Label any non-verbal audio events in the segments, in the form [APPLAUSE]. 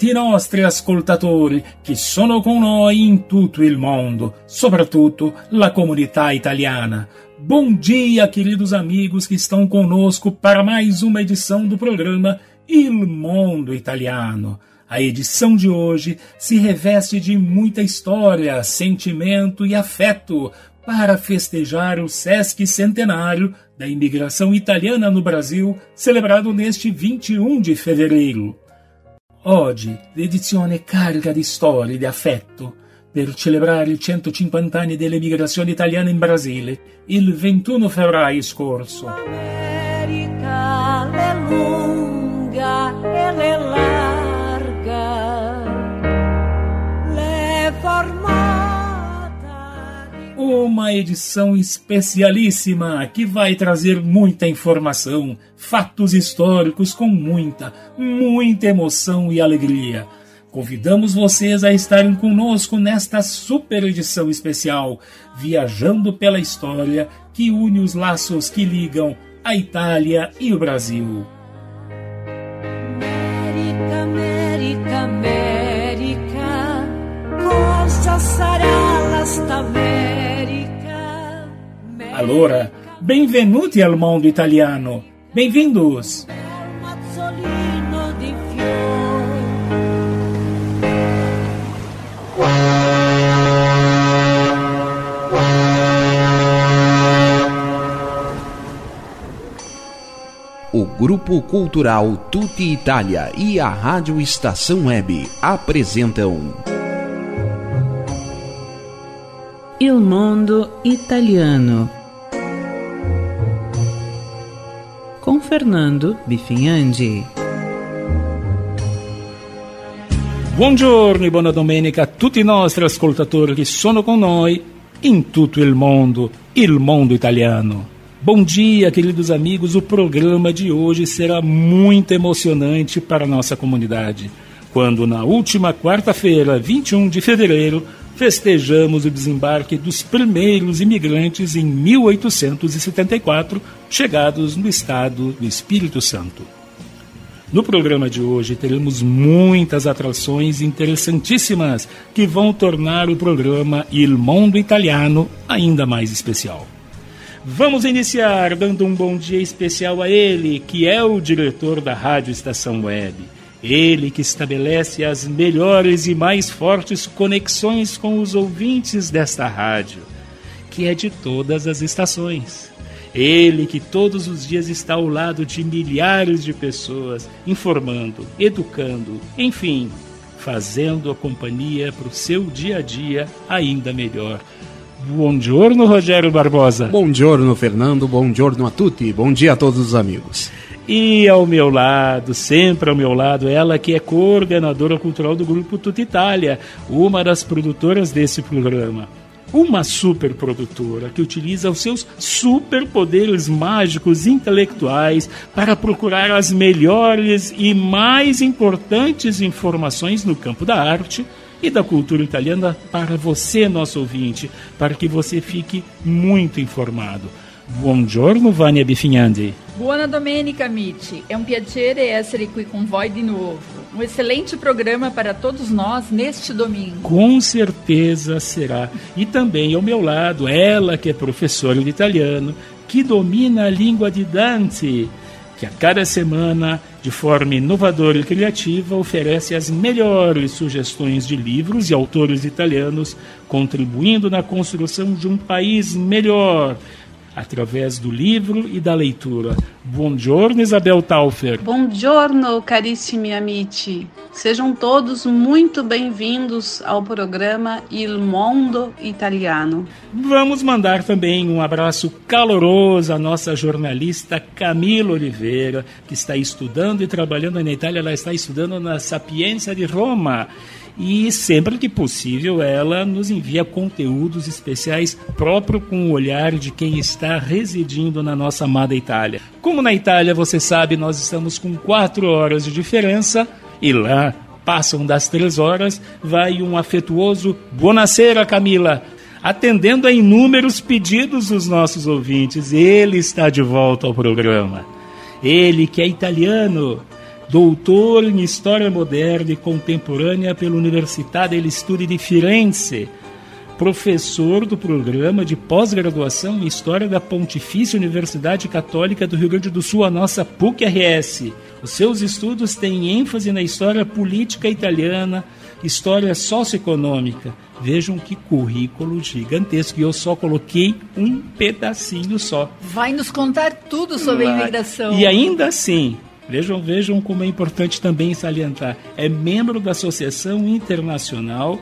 Tutti i nostri ascoltatori che sono con noi in tutto il mondo, soprattutto la comunità italiana. Bom dia, queridos amigos que estão conosco para mais uma edição do programa Il Mundo Italiano. A edição de hoje se reveste de muita história, sentimento e afeto para festejar o Sesc Centenário da imigração italiana no Brasil, celebrado neste 21 di fevereiro. Oggi l'edizione carica di storie di affetto per celebrare i 150 anni dell'emigrazione italiana in Brasile, il 21 febbraio scorso. L'America uma edição especialíssima que vai trazer muita informação, fatos históricos com muita, muita emoção e alegria. Convidamos vocês a estarem conosco nesta super edição especial, viajando pela história que une os laços que ligam a Itália e o Brasil. América, América, América, cosa sarà Allora, benvenuti al mondo italiano. Bem-vindos. O Grupo Cultural Tutti Italia e a Rádio Estação Web apresentam Il Mondo Italiano com Fernando Bifinhandi. Buongiorno e buona domenica a tutti i nostri ascoltatori che sono con noi in tutto il mondo, il mondo italiano. Bom dia, queridos amigos. O programa de hoje será muito emocionante para a nossa comunidade. Quando na última quarta-feira, 21 de fevereiro, festejamos o desembarque dos primeiros imigrantes em 1874, chegados no estado do Espírito Santo. No programa de hoje teremos muitas atrações interessantíssimas que vão tornar o programa Il Mondo Italiano ainda mais especial. Vamos iniciar dando um bom dia especial a ele, que é o diretor da Rádio Estação Web ele que estabelece as melhores e mais fortes conexões com os ouvintes desta rádio, que é de todas as estações. Ele que todos os dias está ao lado de milhares de pessoas, informando, educando, enfim, fazendo a companhia para o seu dia a dia ainda melhor. Buongiorno, Rogério Barbosa. Buongiorno, Fernando. Buongiorno a tutti. Bom dia a todos os amigos. E ao meu lado, sempre ao meu lado, ela que é coordenadora cultural do grupo Tuta Itália, uma das produtoras desse programa. Uma super produtora que utiliza os seus superpoderes mágicos intelectuais para procurar as melhores e mais importantes informações no campo da arte e da cultura italiana para você, nosso ouvinte, para que você fique muito informado. Buongiorno, Vânia Bifinhandi. Buona domenica, amici. É um piacere essere qui com voi de novo. Um excelente programa para todos nós neste domingo. Com certeza será. E também ao meu lado, ela que é professora de italiano, que domina a língua de Dante, que a cada semana, de forma inovadora e criativa, oferece as melhores sugestões de livros e autores italianos, contribuindo na construção de um país melhor através do livro e da leitura. Buongiorno, Isabel Taufer. Buongiorno, carissimi amici. Sejam todos muito bem-vindos ao programa Il Mondo Italiano. Vamos mandar também um abraço caloroso à nossa jornalista Camila Oliveira, que está estudando e trabalhando na Itália. Ela está estudando na Sapienza de Roma e sempre que possível ela nos envia conteúdos especiais próprio com o olhar de quem está residindo na nossa amada Itália. Como na Itália, você sabe, nós estamos com quatro horas de diferença e lá passam das três horas, vai um afetuoso Buonasera, Camila, atendendo a inúmeros pedidos dos nossos ouvintes. Ele está de volta ao programa. Ele que é italiano, doutor em História Moderna e Contemporânea pela Università degli Studi di Firenze, professor do programa de pós-graduação em História da Pontifícia Universidade Católica do Rio Grande do Sul, a nossa PUC-RS. Os seus estudos têm ênfase na história política italiana, história socioeconômica. Vejam que currículo gigantesco. E eu só coloquei um pedacinho só. Vai nos contar tudo sobre a imigração. E ainda assim, Vejam, vejam como é importante também salientar. É membro da Associação Internacional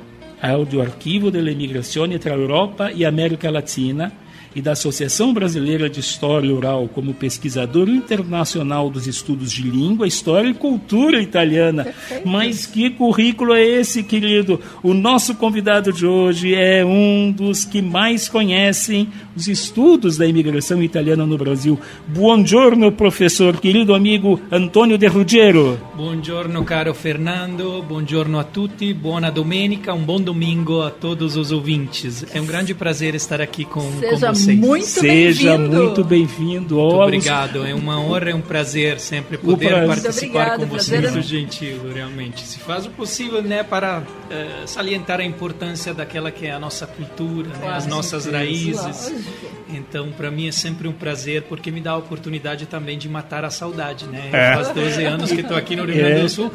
do Arquivo della Imigrazione tra Europa e América Latina e da Associação Brasileira de História Oral como pesquisador internacional dos estudos de língua, história e cultura italiana. Perfeito. Mas que currículo é esse, querido? O nosso convidado de hoje é um dos que mais conhecem os estudos da imigração italiana no Brasil. Buongiorno, professor, querido amigo Antônio De Ruggiero. Buongiorno caro Fernando, buongiorno a tutti, buona domenica, um bom domingo a todos os ouvintes. É um grande prazer estar aqui com, Seja com vocês. muito Seja bem-vindo. muito bem-vindo. Muito obrigado, é uma honra, é um prazer sempre poder prazer. participar Muito com obrigada, vocês. é Muito gentil, realmente. Se faz o possível, né, para eh, salientar a importância daquela que é a nossa cultura, né, Claro, as nossas sim, raízes. lógico. Então, para mim é sempre um prazer, porque me dá a oportunidade também de matar a saudade, né? É. Faz 12 anos que estou aqui no Rio Grande É. do Sul,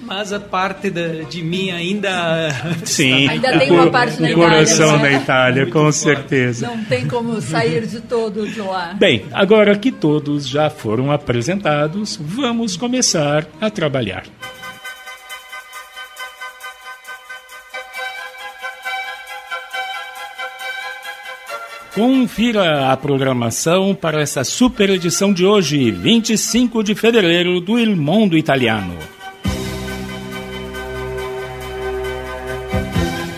mas a parte da- de mim ainda Sim, Ainda tem uma parte na o Itália, coração né? da Itália, Muito com forte. certeza. Não tem como sair de todo de lá. Bem, agora que todos já foram apresentados, vamos começar a trabalhar. Confira a programação para essa super edição de hoje, 25 de fevereiro, do Il Mondo Italiano.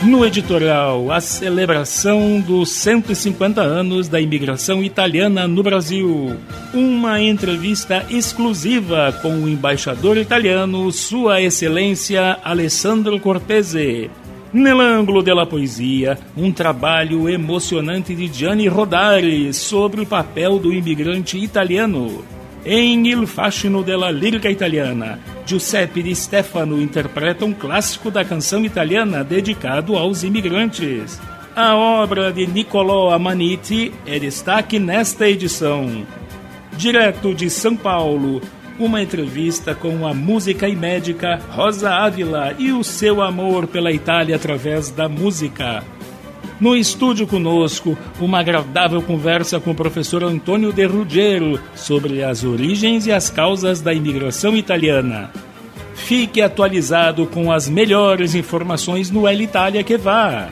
No editorial, a celebração dos 150 anos da imigração italiana no Brasil. Uma entrevista exclusiva com o embaixador italiano, Sua Excelência Alessandro Cortese. Nell'angolo della poesia, um trabalho emocionante de Gianni Rodari sobre o papel do imigrante italiano. Em Il fascino della lírica italiana, Giuseppe Di Stefano interpreta um clássico da canção italiana dedicado aos imigrantes. A obra de Niccolò Amaniti é destaque nesta edição. Direto de São Paulo, uma entrevista com a música e médica Rosa Ávila e o seu amor pela Itália através da música. No estúdio conosco, uma agradável conversa com o professor Antônio De Ruggiero sobre as origens e as causas da imigração italiana. Fique atualizado com as melhores informações no El Itália que vá.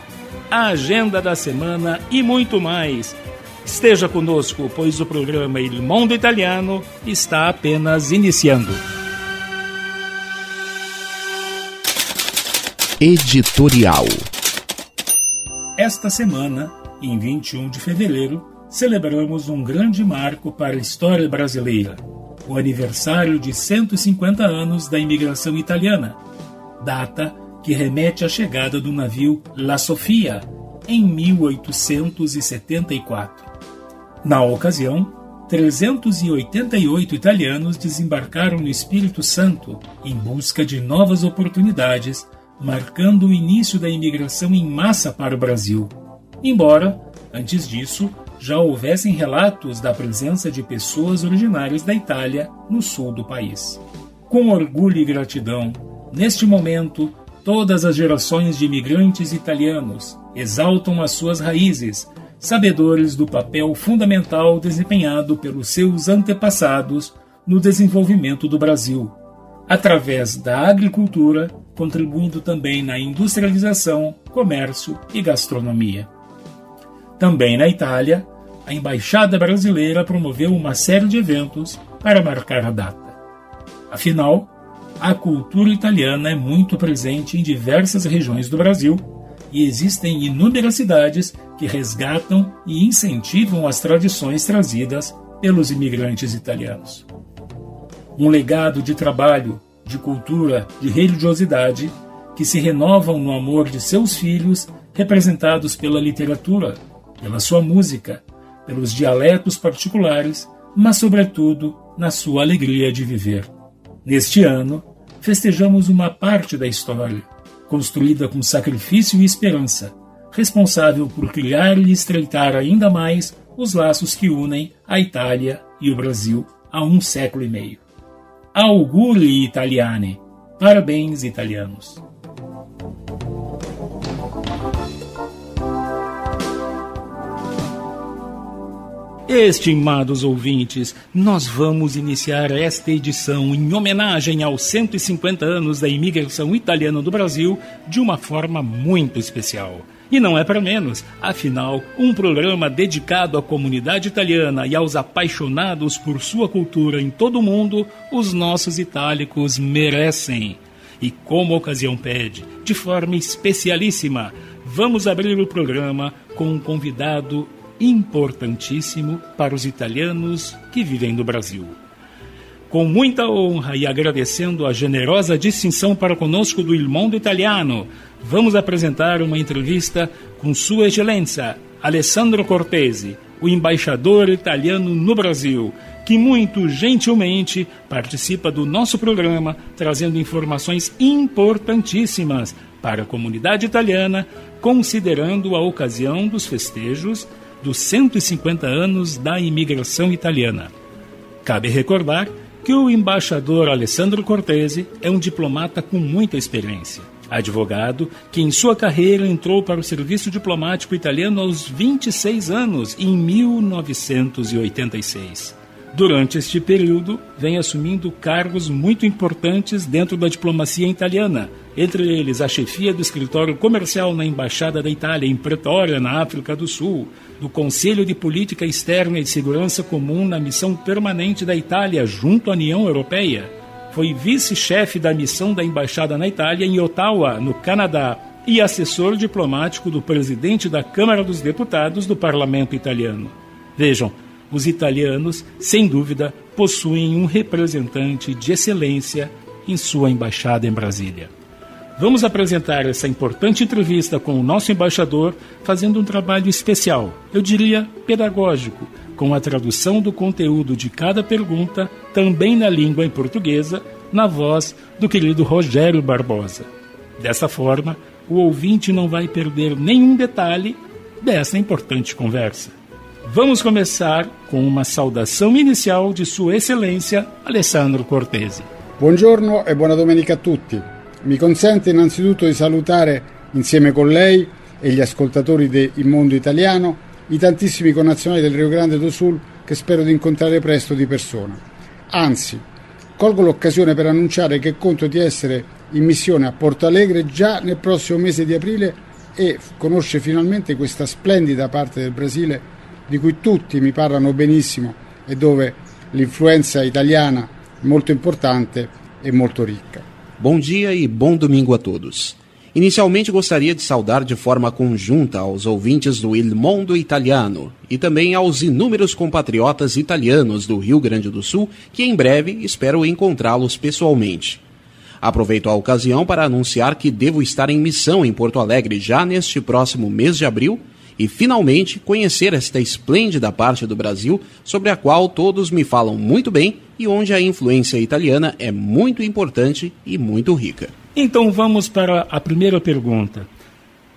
A agenda da semana e muito mais. Esteja conosco, pois o programa Il Mondo Italiano está apenas iniciando. Editorial. Esta semana, em 21 de fevereiro, celebramos um grande marco para a história brasileira, o aniversário de 150 anos da imigração italiana, data que remete à chegada do navio La Sofia em 1874. Na ocasião, 388 italianos desembarcaram no Espírito Santo em busca de novas oportunidades, marcando o início da imigração em massa para o Brasil. Embora, antes disso, já houvessem relatos da presença de pessoas originárias da Itália no sul do país. Com orgulho e gratidão, neste momento, todas as gerações de imigrantes italianos exaltam as suas raízes, sabedores do papel fundamental desempenhado pelos seus antepassados no desenvolvimento do Brasil, através da agricultura, contribuindo também na industrialização, comércio e gastronomia. Também na Itália, a Embaixada Brasileira promoveu uma série de eventos para marcar a data. Afinal, a cultura italiana é muito presente em diversas regiões do Brasil e existem inúmeras cidades que resgatam e incentivam as tradições trazidas pelos imigrantes italianos. Um legado de trabalho, de cultura, de religiosidade que se renovam no amor de seus filhos, representados pela literatura, pela sua música, pelos dialetos particulares, mas, sobretudo, na sua alegria de viver. Neste ano, festejamos uma parte da história, construída com sacrifício e esperança, responsável por criar e estreitar ainda mais os laços que unem a Itália e o Brasil há um século e meio. Auguri italiani! Parabéns, italianos! Estimados ouvintes, nós vamos iniciar esta edição em homenagem aos 150 anos da imigração italiana do Brasil de uma forma muito especial. E não é para menos, afinal, um programa dedicado à comunidade italiana e aos apaixonados por sua cultura em todo o mundo, os nossos itálicos merecem. E como a ocasião pede, de forma especialíssima, vamos abrir o programa com um convidado importantíssimo para os italianos que vivem no Brasil. Com muita honra e agradecendo a generosa distinção para conosco do Il Mondo Italiano, vamos apresentar uma entrevista com Sua Excelência Alessandro Cortesi, o embaixador italiano no Brasil, que muito gentilmente participa do nosso programa, trazendo informações importantíssimas para a comunidade italiana, considerando a ocasião dos festejos dos 150 anos da imigração italiana. Cabe recordar que o embaixador Alessandro Cortese é um diplomata com muita experiência. Advogado que em sua carreira entrou para o serviço diplomático italiano aos 26 anos, em 1986. Durante este período, vem assumindo cargos muito importantes dentro da diplomacia italiana, entre eles a chefia do escritório comercial na Embaixada da Itália em Pretória, na África do Sul, do Conselho de Política Externa e de Segurança Comum na missão permanente da Itália junto à União Europeia. Foi vice-chefe da missão da Embaixada na Itália em Ottawa, no Canadá, e assessor diplomático do presidente da Câmara dos Deputados do Parlamento Italiano. Vejam, os italianos, sem dúvida, possuem um representante de excelência em sua embaixada em Brasília. Vamos apresentar essa importante entrevista com o nosso embaixador, fazendo um trabalho especial, eu diria pedagógico, com a tradução do conteúdo de cada pergunta, também na língua em portuguesa, na voz do querido Rogério Barbosa. Dessa forma, o ouvinte não vai perder nenhum detalhe dessa importante conversa. Vamos começar com uma saudação inicial de Sua Excelência Alessandro Cortesi. Buongiorno e buona domenica a tutti. Mi consente innanzitutto di salutare insieme con lei e gli ascoltatori di Il Mondo Italiano i tantissimi connazionali del Rio Grande do Sul che spero di incontrare presto di persona. Anzi, colgo l'occasione per annunciare che conto di essere in missione a Porto Alegre già nel prossimo mese di aprile e conosce finalmente questa splendida parte del Brasile di cui tutti mi parlano benissimo e dove l'influenza italiana è molto importante e molto ricca. Bom dia e bom domingo a todos. Inicialmente gostaria de saudar de forma conjunta aos ouvintes do Il Mondo Italiano e também aos inúmeros compatriotas italianos do Rio Grande do Sul que em breve espero encontrá-los pessoalmente. Aproveito a ocasião para anunciar que devo estar em missão em Porto Alegre já neste próximo mês de abril e finalmente conhecer esta esplêndida parte do Brasil sobre a qual todos me falam muito bem e onde a influência italiana é muito importante e muito rica. Então vamos para a primeira pergunta.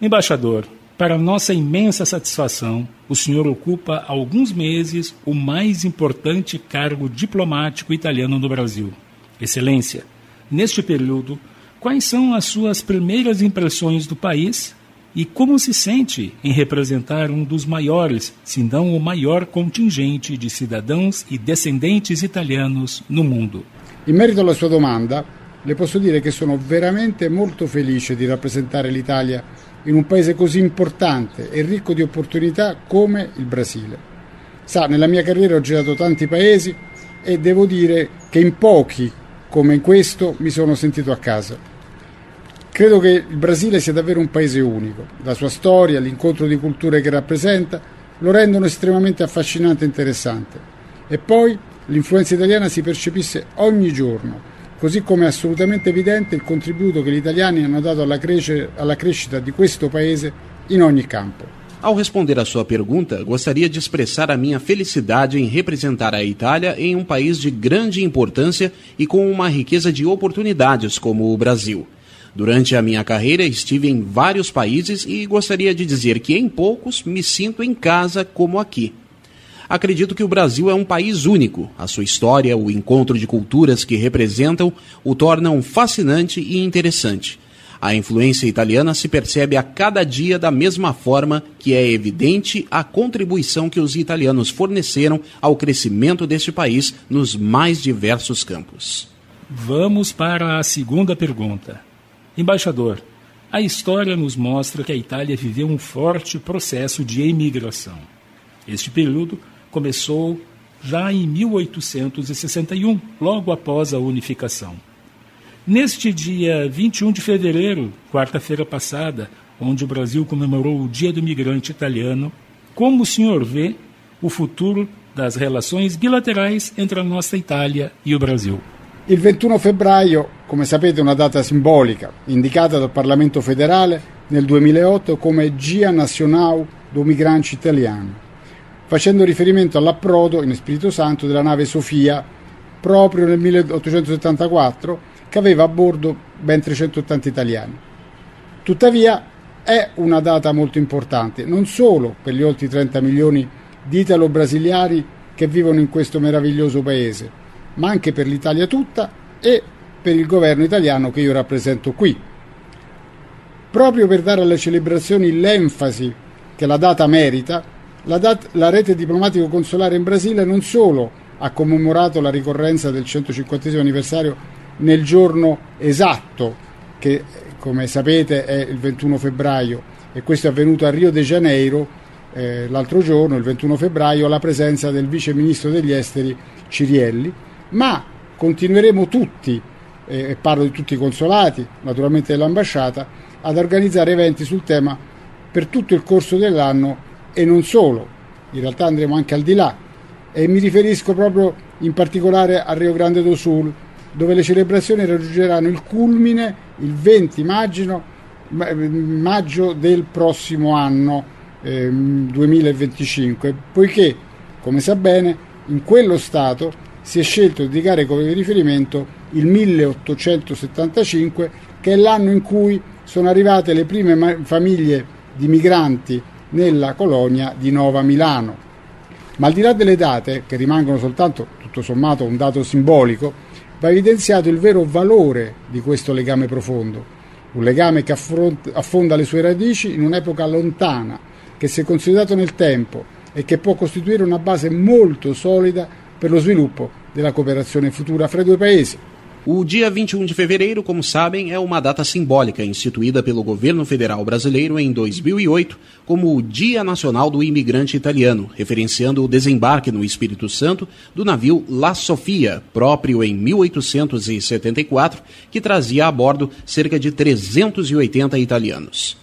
Embaixador, para nossa imensa satisfação, o senhor ocupa há alguns meses o mais importante cargo diplomático italiano no Brasil. Excelência, neste período, quais são as suas primeiras impressões do país e como se sente em representar um dos maiores, se não o maior contingente de cidadãos e descendentes italianos no mundo? In merito alla sua domanda, le posso dire che sono veramente molto felice di rappresentare l'Italia in un paese così importante e ricco di opportunità come il Brasile. Sa, nella mia carriera ho girato tanti paesi e devo dire che in pochi come in questo mi sono sentito a casa. Credo che il Brasile sia davvero un paese unico. La sua storia, l'incontro di culture che rappresenta, lo rendono estremamente affascinante e interessante. E poi l'influenza italiana si percepisce ogni giorno, così come è assolutamente evidente il contributo che gli italiani hanno dato alla, cresce, alla crescita di questo paese in ogni campo. Ao responder a sua pergunta, gostaria de expressar a minha felicidade em representar a Itália em um país de grande importância e com uma riqueza de oportunidades como o Brasil. Durante a minha carreira estive em vários países e gostaria de dizer que em poucos me sinto em casa como aqui. Acredito que o Brasil é um país único. A sua história, o encontro de culturas que representam, o tornam fascinante e interessante. A influência italiana se percebe a cada dia da mesma forma que é evidente a contribuição que os italianos forneceram ao crescimento deste país nos mais diversos campos. Vamos para a segunda pergunta. Embaixador, a história nos mostra que a Itália viveu um forte processo de emigração. Este período começou já em 1861, logo após a unificação. Neste dia 21 de fevereiro, quarta-feira passada, onde o Brasil comemorou o Dia do Imigrante Italiano, como o senhor vê o futuro das relações bilaterais entre a nossa Itália e o Brasil? Il 21 febbraio, come sapete, una data simbolica, indicata dal Parlamento federale nel 2008 come Gia Nacional do Migrante Italiano, facendo riferimento all'approdo in Spirito Santo della nave Sofia proprio nel 1874 che aveva a bordo ben 380 italiani. Tuttavia è una data molto importante, non solo per gli oltre 30 milioni di italo-brasiliani che vivono in questo meraviglioso paese, ma anche per l'Italia tutta e per il governo italiano che io rappresento qui. Proprio per dare alle celebrazioni l'enfasi che la data merita, la, dat- la rete diplomatico-consolare in Brasile non solo ha commemorato la ricorrenza del 150 anniversario nel giorno esatto, che come sapete è il 21 febbraio, e questo è avvenuto a Rio de Janeiro eh, l'altro giorno, il 21 febbraio, alla presenza del vice ministro degli esteri Cirielli, ma continueremo tutti, e parlo di tutti i consolati, naturalmente dell'ambasciata, ad organizzare eventi sul tema per tutto il corso dell'anno e non solo, in realtà andremo anche al di là. E mi riferisco proprio in particolare a Rio Grande do Sul, dove le celebrazioni raggiungeranno il culmine il 20 maggio, maggio del prossimo anno eh, 2025, poiché, come sa bene, in quello Stato si è scelto di dedicare come riferimento il 1875, che è l'anno in cui sono arrivate le prime famiglie di migranti nella colonia di Nova Milano. Ma al di là delle date, che rimangono soltanto tutto sommato un dato simbolico, va evidenziato il vero valore di questo legame profondo, un legame che affonda le sue radici in un'epoca lontana, che si è consolidato nel tempo e che può costituire una base molto solida per lo sviluppo della cooperazione futura fra i due paesi. O dia 21 de fevereiro, como sabem, é uma data simbólica instituída pelo governo federal brasileiro em 2008 como o Dia Nacional do Imigrante Italiano, referenciando o desembarque no Espírito Santo do navio La Sofia, próprio em 1874, que trazia a bordo cerca de 380 italianos.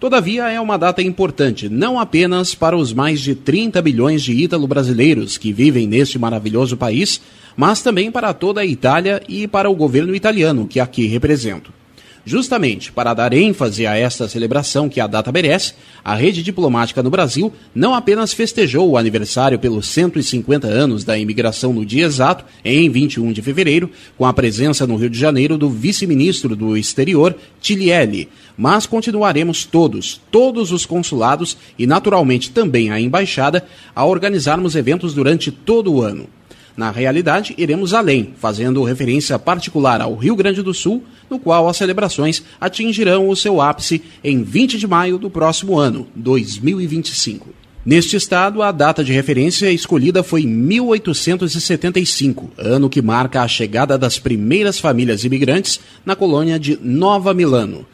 Todavia, é uma data importante, não apenas para os mais de 30 bilhões de ítalo-brasileiros que vivem neste maravilhoso país, mas também para toda a Itália e para o governo italiano, que aqui represento. Justamente para dar ênfase a esta celebração que a data merece, a rede diplomática no Brasil não apenas festejou o aniversário pelos 150 anos da imigração no dia exato, em 21 de fevereiro, com a presença no Rio de Janeiro do vice-ministro do Exterior, Tilielli, mas continuaremos todos, todos os consulados e naturalmente também a embaixada, a organizarmos eventos durante todo o ano. Na realidade, iremos além, fazendo referência particular ao Rio Grande do Sul, no qual as celebrações atingirão o seu ápice em 20 de maio do próximo ano, 2025. Neste estado, a data de referência escolhida foi 1875, ano que marca a chegada das primeiras famílias imigrantes na colônia de Nova Milano.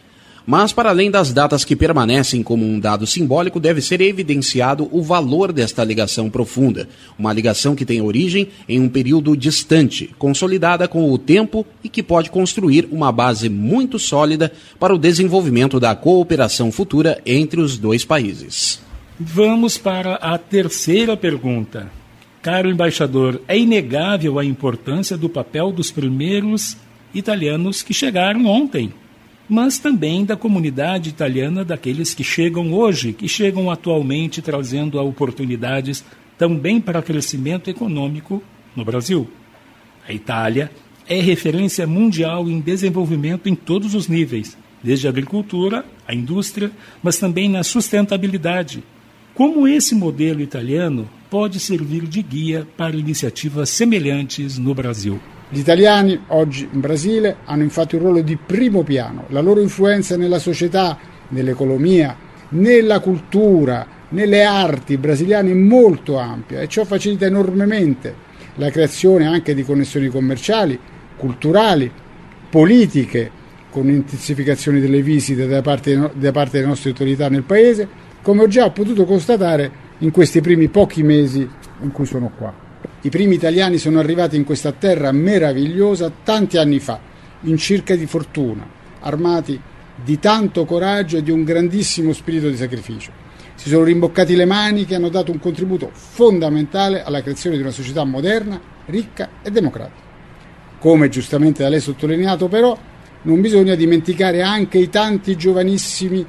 Mas, para além das datas que permanecem como um dado simbólico, deve ser evidenciado o valor desta ligação profunda. Uma ligação que tem origem em um período distante, consolidada com o tempo e que pode construir uma base muito sólida para o desenvolvimento da cooperação futura entre os dois países. Vamos para a terceira pergunta. Caro embaixador, é inegável a importância do papel dos primeiros italianos que chegaram ontem mas também da comunidade italiana daqueles que chegam hoje, que chegam atualmente trazendo oportunidades também para crescimento econômico no Brasil. A Itália é referência mundial em desenvolvimento em todos os níveis, desde a agricultura, a indústria, mas também na sustentabilidade. Como esse modelo italiano pode servir de guia para iniciativas semelhantes no Brasil? Gli italiani oggi in Brasile hanno infatti un ruolo di primo piano, la loro influenza nella società, nell'economia, nella cultura, nelle arti brasiliane è molto ampia e ciò facilita enormemente la creazione anche di connessioni commerciali, culturali, politiche, con intensificazione delle visite da parte, da parte delle nostre autorità nel paese, come ho già potuto constatare in questi primi pochi mesi in cui sono qua. I primi italiani sono arrivati in questa terra meravigliosa tanti anni fa, in cerca di fortuna, armati di tanto coraggio e di un grandissimo spirito di sacrificio. Si sono rimboccati le maniche e hanno dato un contributo fondamentale alla creazione di una società moderna, ricca e democratica. Come giustamente da lei sottolineato però, non bisogna dimenticare anche i tanti giovanissimi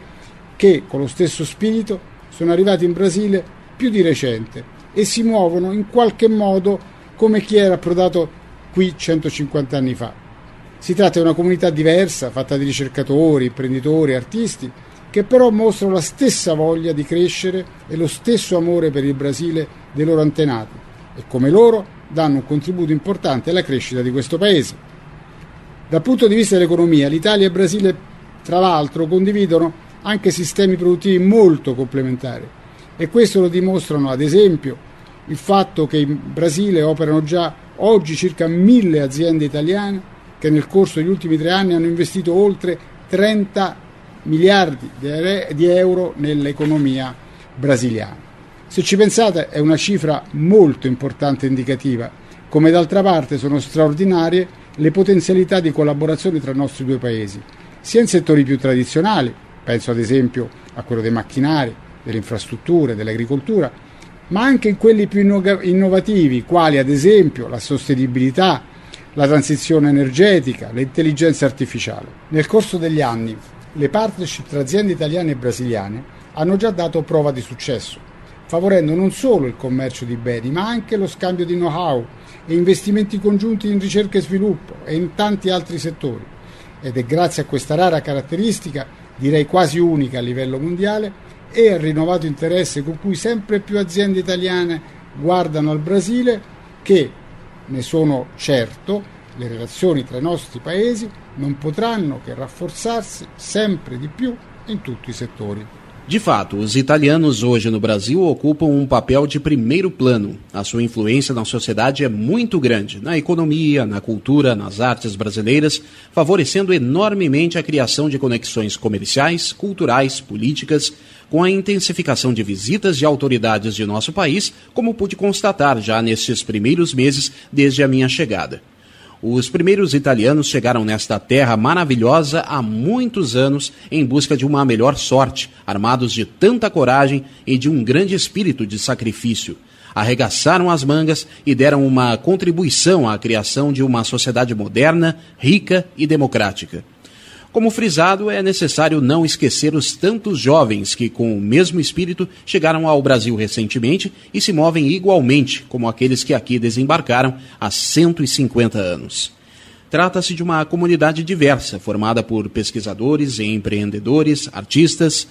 che, con lo stesso spirito, sono arrivati in Brasile più di recente e si muovono in qualche modo come chi era approdato qui 150 anni fa. Si tratta di una comunità diversa, fatta di ricercatori, imprenditori, artisti, che però mostrano la stessa voglia di crescere e lo stesso amore per il Brasile dei loro antenati e come loro danno un contributo importante alla crescita di questo paese. Dal punto di vista dell'economia, l'Italia e il Brasile, tra l'altro, condividono anche sistemi produttivi molto complementari e questo lo dimostrano ad esempio il fatto che in Brasile operano già oggi circa mille aziende italiane che nel corso degli ultimi tre anni hanno investito oltre 30 miliardi di euro nell'economia brasiliana. Se ci pensate è una cifra molto importante e indicativa, come d'altra parte sono straordinarie le potenzialità di collaborazione tra i nostri due paesi, sia in settori più tradizionali, penso ad esempio a quello dei macchinari, delle infrastrutture, dell'agricoltura, ma anche in quelli più innovativi, quali ad esempio la sostenibilità, la transizione energetica, l'intelligenza artificiale. Nel corso degli anni le partnership tra aziende italiane e brasiliane hanno già dato prova di successo, favorendo non solo il commercio di beni, ma anche lo scambio di know-how e investimenti congiunti in ricerca e sviluppo e in tanti altri settori. Ed è grazie a questa rara caratteristica, direi quasi unica a livello mondiale, e al rinnovato interesse con cui sempre più aziende italiane guardano al Brasile che, ne sono certo, le relazioni tra i nostri paesi non potranno che rafforzarsi sempre di più in tutti i settori. De fato, os italianos hoje no Brasil ocupam um papel de primeiro plano. A sua influência na sociedade é muito grande, na economia, na cultura, nas artes brasileiras, favorecendo enormemente a criação de conexões comerciais, culturais, políticas, com a intensificação de visitas de autoridades de nosso país, como pude constatar já nestes primeiros meses desde a minha chegada. Os primeiros italianos chegaram nesta terra maravilhosa há muitos anos em busca de uma melhor sorte, armados de tanta coragem e de um grande espírito de sacrifício. Arregaçaram as mangas e deram uma contribuição à criação de uma sociedade moderna, rica e democrática. Como frisado, é necessário não esquecer os tantos jovens que, com o mesmo espírito, chegaram ao Brasil recentemente e se movem igualmente como aqueles que aqui desembarcaram há 150 anos. Trata-se de uma comunidade diversa, formada por pesquisadores, empreendedores, artistas,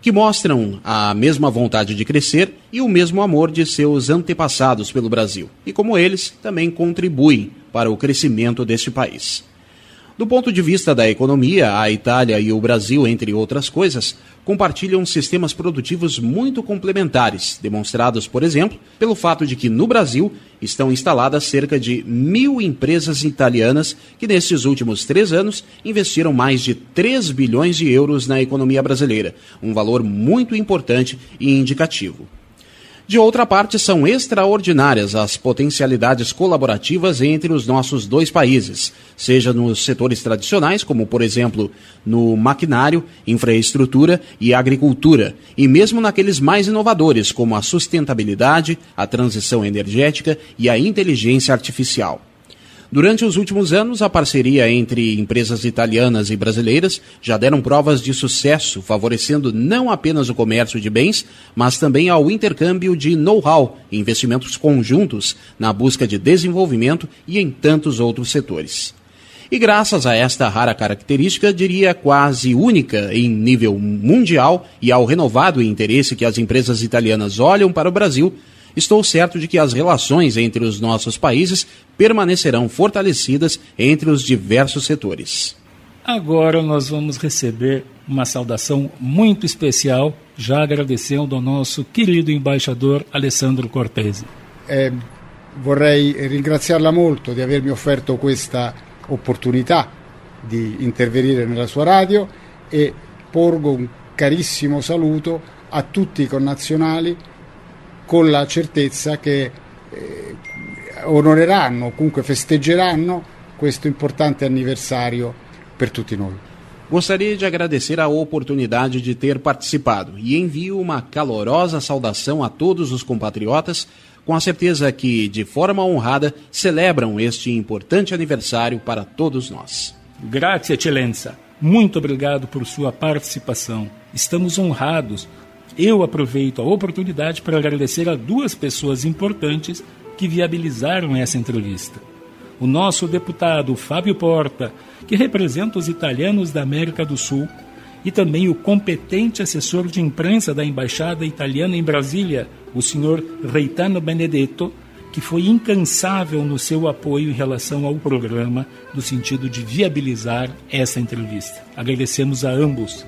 que mostram a mesma vontade de crescer e o mesmo amor de seus antepassados pelo Brasil, e como eles, também contribuem para o crescimento deste país. Do ponto de vista da economia, a Itália e o Brasil, entre outras coisas, compartilham sistemas produtivos muito complementares, demonstrados, por exemplo, pelo fato de que no Brasil estão instaladas cerca de mil empresas italianas que, nestes últimos três anos, investiram mais de 3 bilhões de euros na economia brasileira, um valor muito importante e indicativo. De outra parte, são extraordinárias as potencialidades colaborativas entre os nossos dois países, seja nos setores tradicionais, como por exemplo no maquinário, infraestrutura e agricultura, e mesmo naqueles mais inovadores, como a sustentabilidade, a transição energética e a inteligência artificial. Durante os últimos anos, a parceria entre empresas italianas e brasileiras já deram provas de sucesso, favorecendo não apenas o comércio de bens, mas também ao intercâmbio de know-how investimentos conjuntos na busca de desenvolvimento e em tantos outros setores. E graças a esta rara característica, diria quase única em nível mundial e ao renovado interesse que as empresas italianas olham para o Brasil, estou certo de que as relações entre os nossos países permanecerão fortalecidas entre os diversos setores. Agora nós vamos receber uma saudação muito especial, já agradecendo ao nosso querido embaixador Alessandro Cortese. Eh, vorrei ringraziarla molto di avermi offerto questa opportunità di intervenire nella sua radio e porgo un carissimo saluto a tutti i connazionali con la certezza che eh, onoreranno, comunque festeggeranno questo importante anniversario per tutti noi. Gostaria de agradecer a oportunidade de ter participado e envio uma calorosa saudação a todos os compatriotas, com a certeza que, de forma honrada, celebram este importante aniversário para todos nós. Grazie, Eccellenza. Muito obrigado por sua participação. Estamos honrados eu aproveito a oportunidade para agradecer a duas pessoas importantes que viabilizaram essa entrevista. O nosso deputado Fábio Porta, que representa os italianos da América do Sul, e também o competente assessor de imprensa da Embaixada Italiana em Brasília, o senhor Reitano Benedetto, que foi incansável no seu apoio em relação ao programa, no sentido de viabilizar essa entrevista. Agradecemos a ambos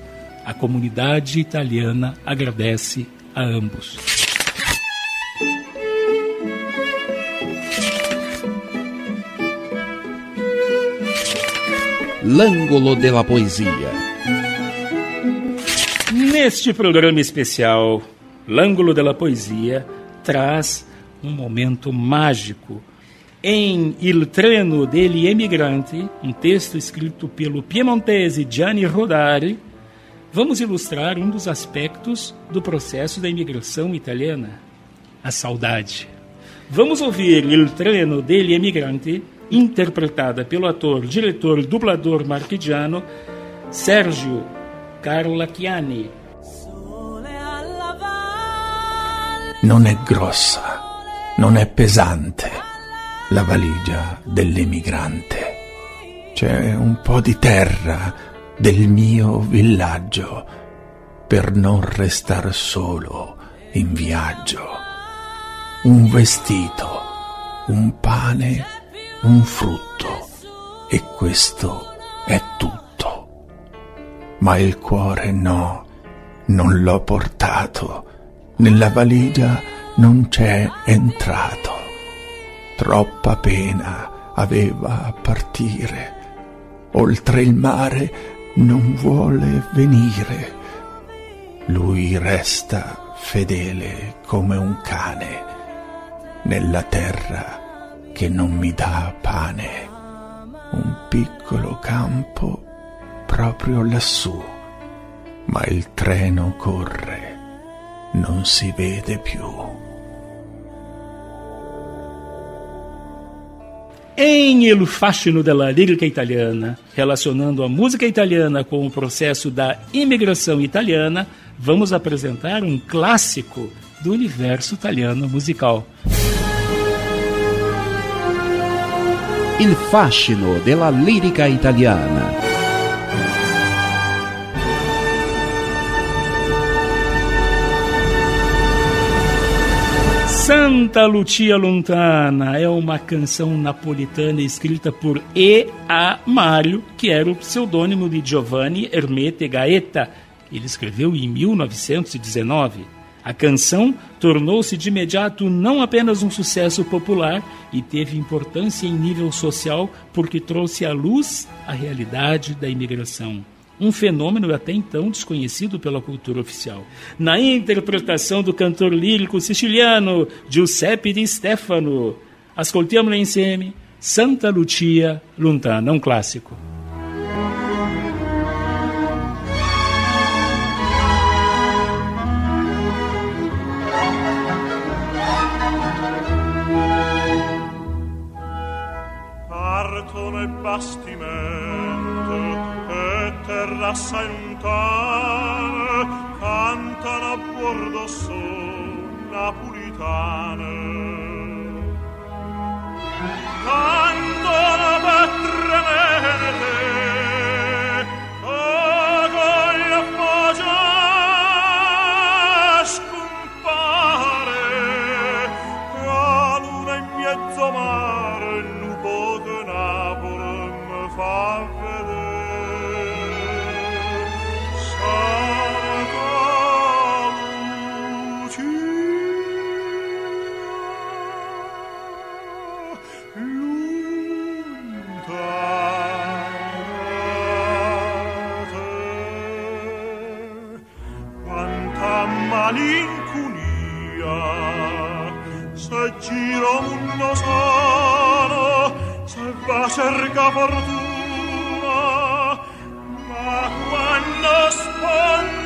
a comunidade italiana agradece a ambos. L'Angolo della Poesia. Neste programa especial, L'Angolo della Poesia traz um momento mágico. Em Il Treno degli Emigranti, um texto escrito pelo piemontese Gianni Rodari, vamos ilustrar um dos aspectos do processo da imigração italiana, a saudade. Vamos ouvir Il treno degli emigranti, interpretada pelo ator, diretor, dublador marchigiano Sergio Carlacchiani. Non è grossa, non è pesante la valigia dell'emigrante. C'è un po' di terra del mio villaggio per non restar solo in viaggio. Un vestito, un pane, un frutto e questo è tutto. Ma il cuore no, non l'ho portato, nella valigia non c'è entrato. Troppa pena aveva a partire. Oltre il mare non vuole venire. Lui resta fedele come un cane nella terra che non mi dà pane. piccolo campo proprio lassù, ma il treno corre, non si vede più. Em Il Fascino della Lírica Italiana, relacionando a música italiana com o processo da imigração italiana, vamos apresentar um clássico do universo italiano musical. Il fascino della lirica italiana. Santa Lucia Lontana é uma canção napolitana escrita por E. A. Mário, que era o pseudônimo de Giovanni Ermete Gaeta. Ele escreveu em 1919. A canção tornou-se de imediato não apenas um sucesso popular e teve importância em nível social porque trouxe à luz a realidade da imigração um fenômeno até então desconhecido pela cultura oficial. Na interpretação do cantor lírico siciliano Giuseppe Di Stefano, ascoltiamo insieme Santa Lucia Lontana, um clássico. Bastimento terra lontana cantano a bordo son napolitane cantano per tremete se va cerca fortuna ma quando sponta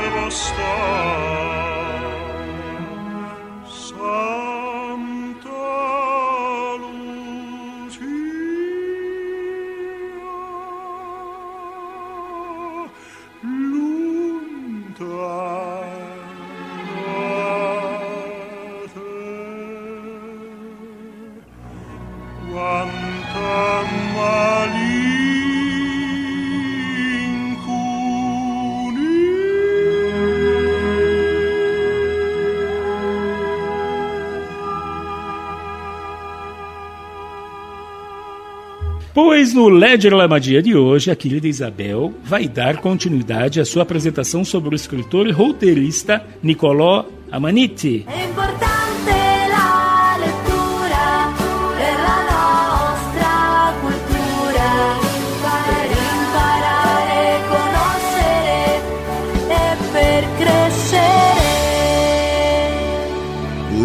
non se va stare Pois no Ledger Lamadia de hoje, a querida Isabel vai dar continuidade à sua apresentação sobre o escritor e roteirista Nicolò Amaniti. E crescere.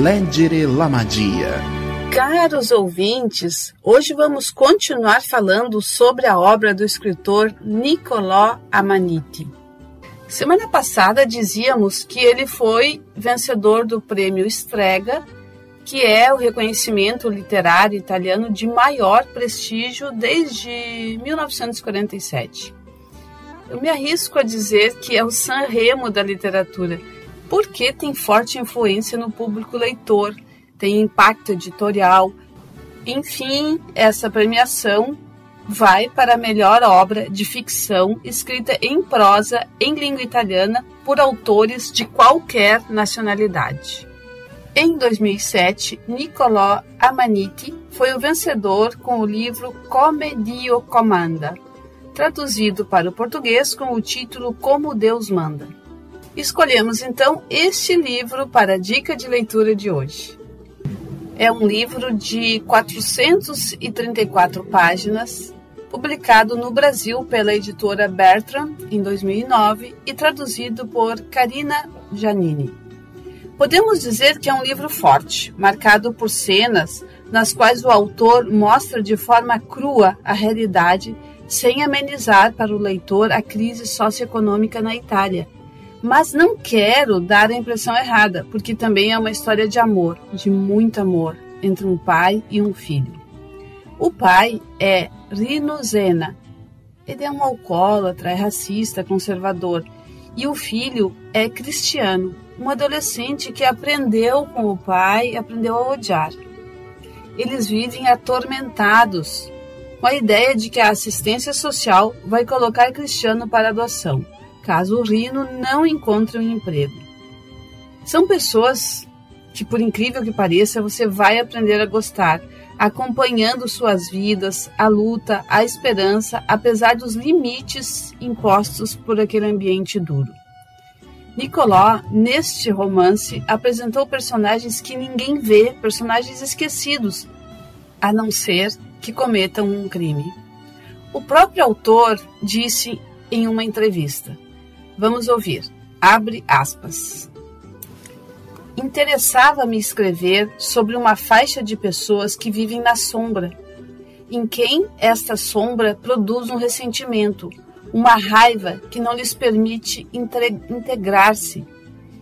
Leggere la magia. Caros ouvintes, hoje vamos continuar falando sobre a obra do escritor Niccolò Amaniti. Semana passada dizíamos que ele foi vencedor do prêmio Strega, que é o reconhecimento literário italiano de maior prestígio desde 1947. Eu me arrisco a dizer que é o Sanremo da literatura, porque tem forte influência no público leitor tem impacto editorial. Enfim, essa premiação vai para a melhor obra de ficção escrita em prosa em língua italiana por autores de qualquer nacionalidade. Em 2007, Niccolò Amaniti foi o vencedor com o livro Come Dio Comanda, traduzido para o português com o título Como Deus Manda. Escolhemos então este livro para a dica de leitura de hoje. É um livro de 434 páginas, publicado no Brasil pela editora Bertrand em 2009 e traduzido por Karina Giannini. Podemos dizer que é um livro forte, marcado por cenas nas quais o autor mostra de forma crua a realidade, sem amenizar para o leitor a crise socioeconômica na Itália. Mas não quero dar a impressão errada, porque também é uma história de amor, de muito amor, entre um pai e um filho. O pai é Rino Zena. Ele é um alcoólatra, é racista, conservador. E o filho é Cristiano, um adolescente que aprendeu com o pai aprendeu a odiar. Eles vivem atormentados com a ideia de que a assistência social vai colocar Cristiano para adoção, caso o Rino não encontre um emprego. São pessoas que, por incrível que pareça, você vai aprender a gostar, acompanhando suas vidas, a luta, a esperança, apesar dos limites impostos por aquele ambiente duro. Nicoló, neste romance, apresentou personagens que ninguém vê, personagens esquecidos, a não ser que cometam um crime. O próprio autor disse em uma entrevista: Vamos ouvir. Abre aspas. Interessava-me escrever sobre uma faixa de pessoas que vivem na sombra, em quem esta sombra produz um ressentimento, uma raiva que não lhes permite integrar-se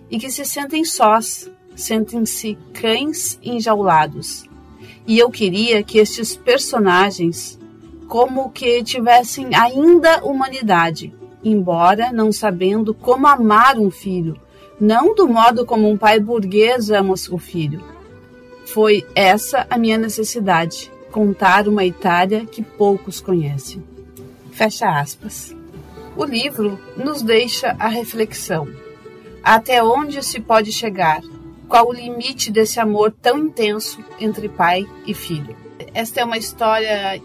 e que se sentem sós, sentem-se cães enjaulados. E eu queria que estes personagens, como que tivessem ainda humanidade, embora não sabendo como amar um filho, não do modo como um pai burguês ama o filho. Foi essa a minha necessidade, contar uma Itália que poucos conhecem. Fecha aspas. O livro nos deixa a reflexão. Até onde se pode chegar? Qual o limite desse amor tão intenso entre pai e filho? Esta é uma história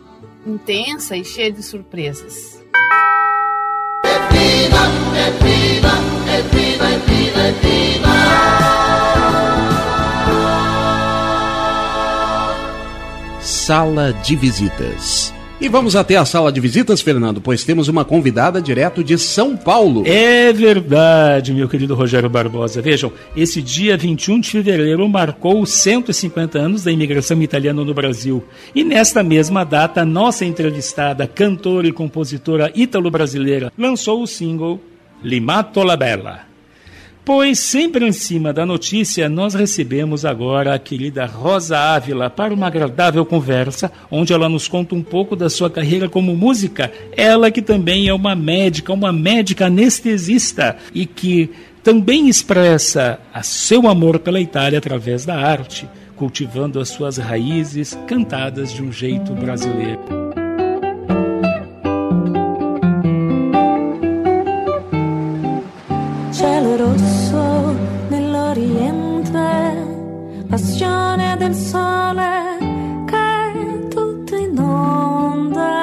intensa e cheia de surpresas. Sala de visitas. E vamos até a sala de visitas, Fernando, pois temos uma convidada direto de São Paulo. É verdade, meu querido Rogério Barbosa. Vejam, esse dia 21 de fevereiro marcou os 150 anos da imigração italiana no Brasil. E nesta mesma data, nossa entrevistada, cantora e compositora ítalo-brasileira, lançou o single Limato la Bella. Pois sempre em cima da notícia, nós recebemos agora a querida Rosa Ávila para uma agradável conversa, onde ela nos conta um pouco da sua carreira como música. Ela que também é uma médica, uma médica anestesista e que também expressa a seu amor pela Itália através da arte, cultivando as suas raízes cantadas de um jeito brasileiro. Rosso nell'oriente, passione del sole che tutto in onda.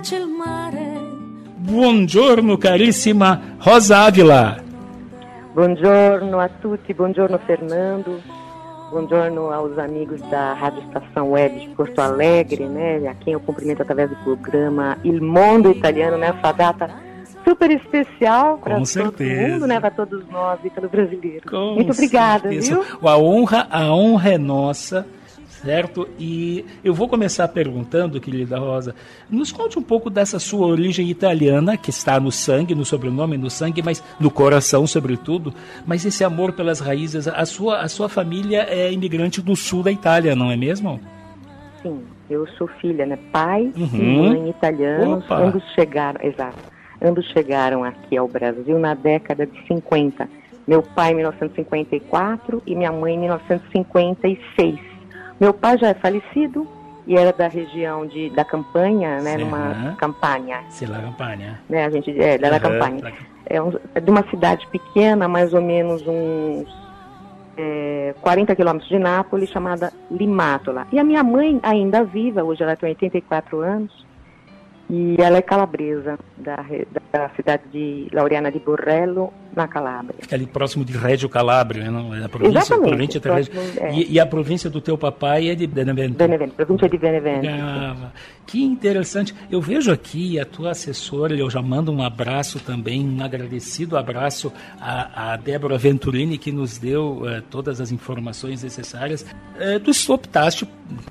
c'è il mare. Buongiorno carissima Rosa Ávila. Buongiorno a tutti, buongiorno Fernando, buongiorno aos amigos da Rádio Estação Web de Porto Alegre, né, a quem eu cumprimento através do programa Il Mondo Italiano nessa data super especial para todo mundo, né, para todos nós, Ítalo brasileiro. Com Muito obrigada, certeza. viu? A honra, a honra é nossa, certo? E eu vou começar perguntando, querida Rosa, nos conte um pouco dessa sua origem italiana, que está no sangue, no sobrenome, no sangue, mas no coração, sobretudo. Mas esse amor pelas raízes, a sua, a sua família é imigrante do sul da Itália, não é mesmo? Sim, eu sou filha, né? Pai e Uhum. mãe italianos, ambos chegaram, exato, ambos chegaram aqui ao Brasil na década de 50. Meu pai em 1954 e minha mãe em 1956. Meu pai já é falecido e era da região de, da campanha, né? Sim. Numa campanha, Se la Campania. né? A gente é da Aham, campanha. da- É, um- é de uma cidade pequena, mais ou menos uns é, 40 quilômetros de Nápoles, chamada Limátola. E a minha mãe, ainda viva, hoje ela tem 84 anos, e ela é calabresa, da, da cidade de Laureana di Borrello, na Calábria. Fica ali próximo de Reggio Calabria, não? É a província, Exatamente, província de próximo, é. e, e a província do teu papai é de Benevento. Benevento, província de Benevento. Legal. Que interessante. Eu vejo aqui a tua assessora, eu já mando um abraço também, um agradecido abraço à, à Débora Venturini, que nos deu eh, todas as informações necessárias. Eh, tu optaste,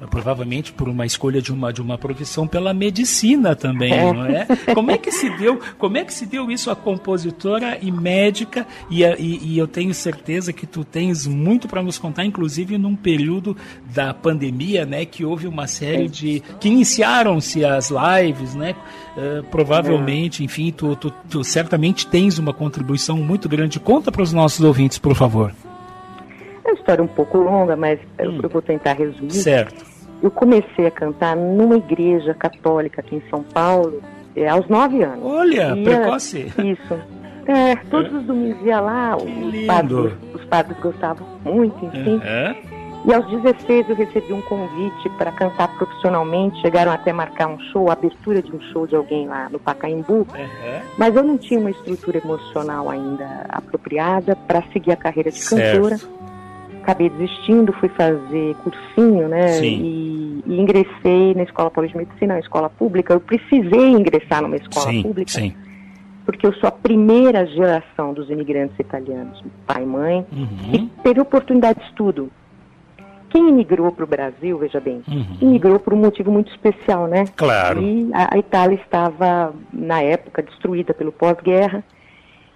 provavelmente, por uma escolha de uma, de uma profissão pela medicina também, É. não é? Como é que se deu, como é que se deu isso a compositora e médica? E, e- e eu tenho certeza que tu tens muito para nos contar, inclusive num período da pandemia, né, que houve uma série de que iniciaram-se as lives, né? Eh, provavelmente, enfim, tu, tu, tu certamente tens uma contribuição muito grande. Conta para os nossos ouvintes, por favor. É uma história um pouco longa, mas eu, eu vou tentar resumir. Certo. Eu comecei a cantar numa igreja católica aqui em São Paulo é, aos nove anos. Olha, Ia- precoce. Isso. É, todos os domingos ia lá, os padres, os padres gostavam muito, enfim. Aham. E aos 16 eu recebi um convite para cantar profissionalmente. Chegaram até a marcar um show, a abertura de um show de alguém lá no Pacaembu. Aham. Mas eu não tinha uma estrutura emocional ainda apropriada para seguir a carreira de Certo. Acabei desistindo, fui fazer cursinho, né? E, e ingressei na Escola Paulista de Medicina, na escola pública. Eu precisei ingressar numa escola Sim, pública sim. porque eu sou a primeira geração dos imigrantes italianos, pai e mãe, Uhum. que teve oportunidade de estudo. Quem imigrou para o Brasil, veja bem, Uhum. imigrou por um motivo muito especial, né? Claro. E a, a Itália estava, na época, destruída pelo pós-guerra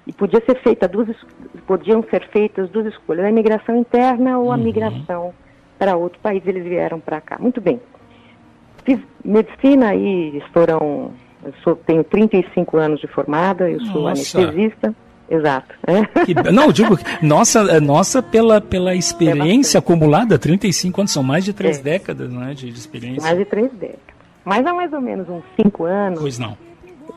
e podia ser feita duas, podiam ser feitas duas escolhas, a imigração interna ou a Uhum. migração para outro país. Eles vieram para cá. Muito bem. Fiz medicina e foram. Eu sou, tenho 35 anos de formada, eu sou Nossa. anestesista. Exato. é. Que- não, digo, nossa, é nossa pela, pela experiência acumulada, 35 anos, são mais de três É. décadas né, de, de experiência. Mais de três décadas. Mas há mais ou menos uns cinco anos, Pois não.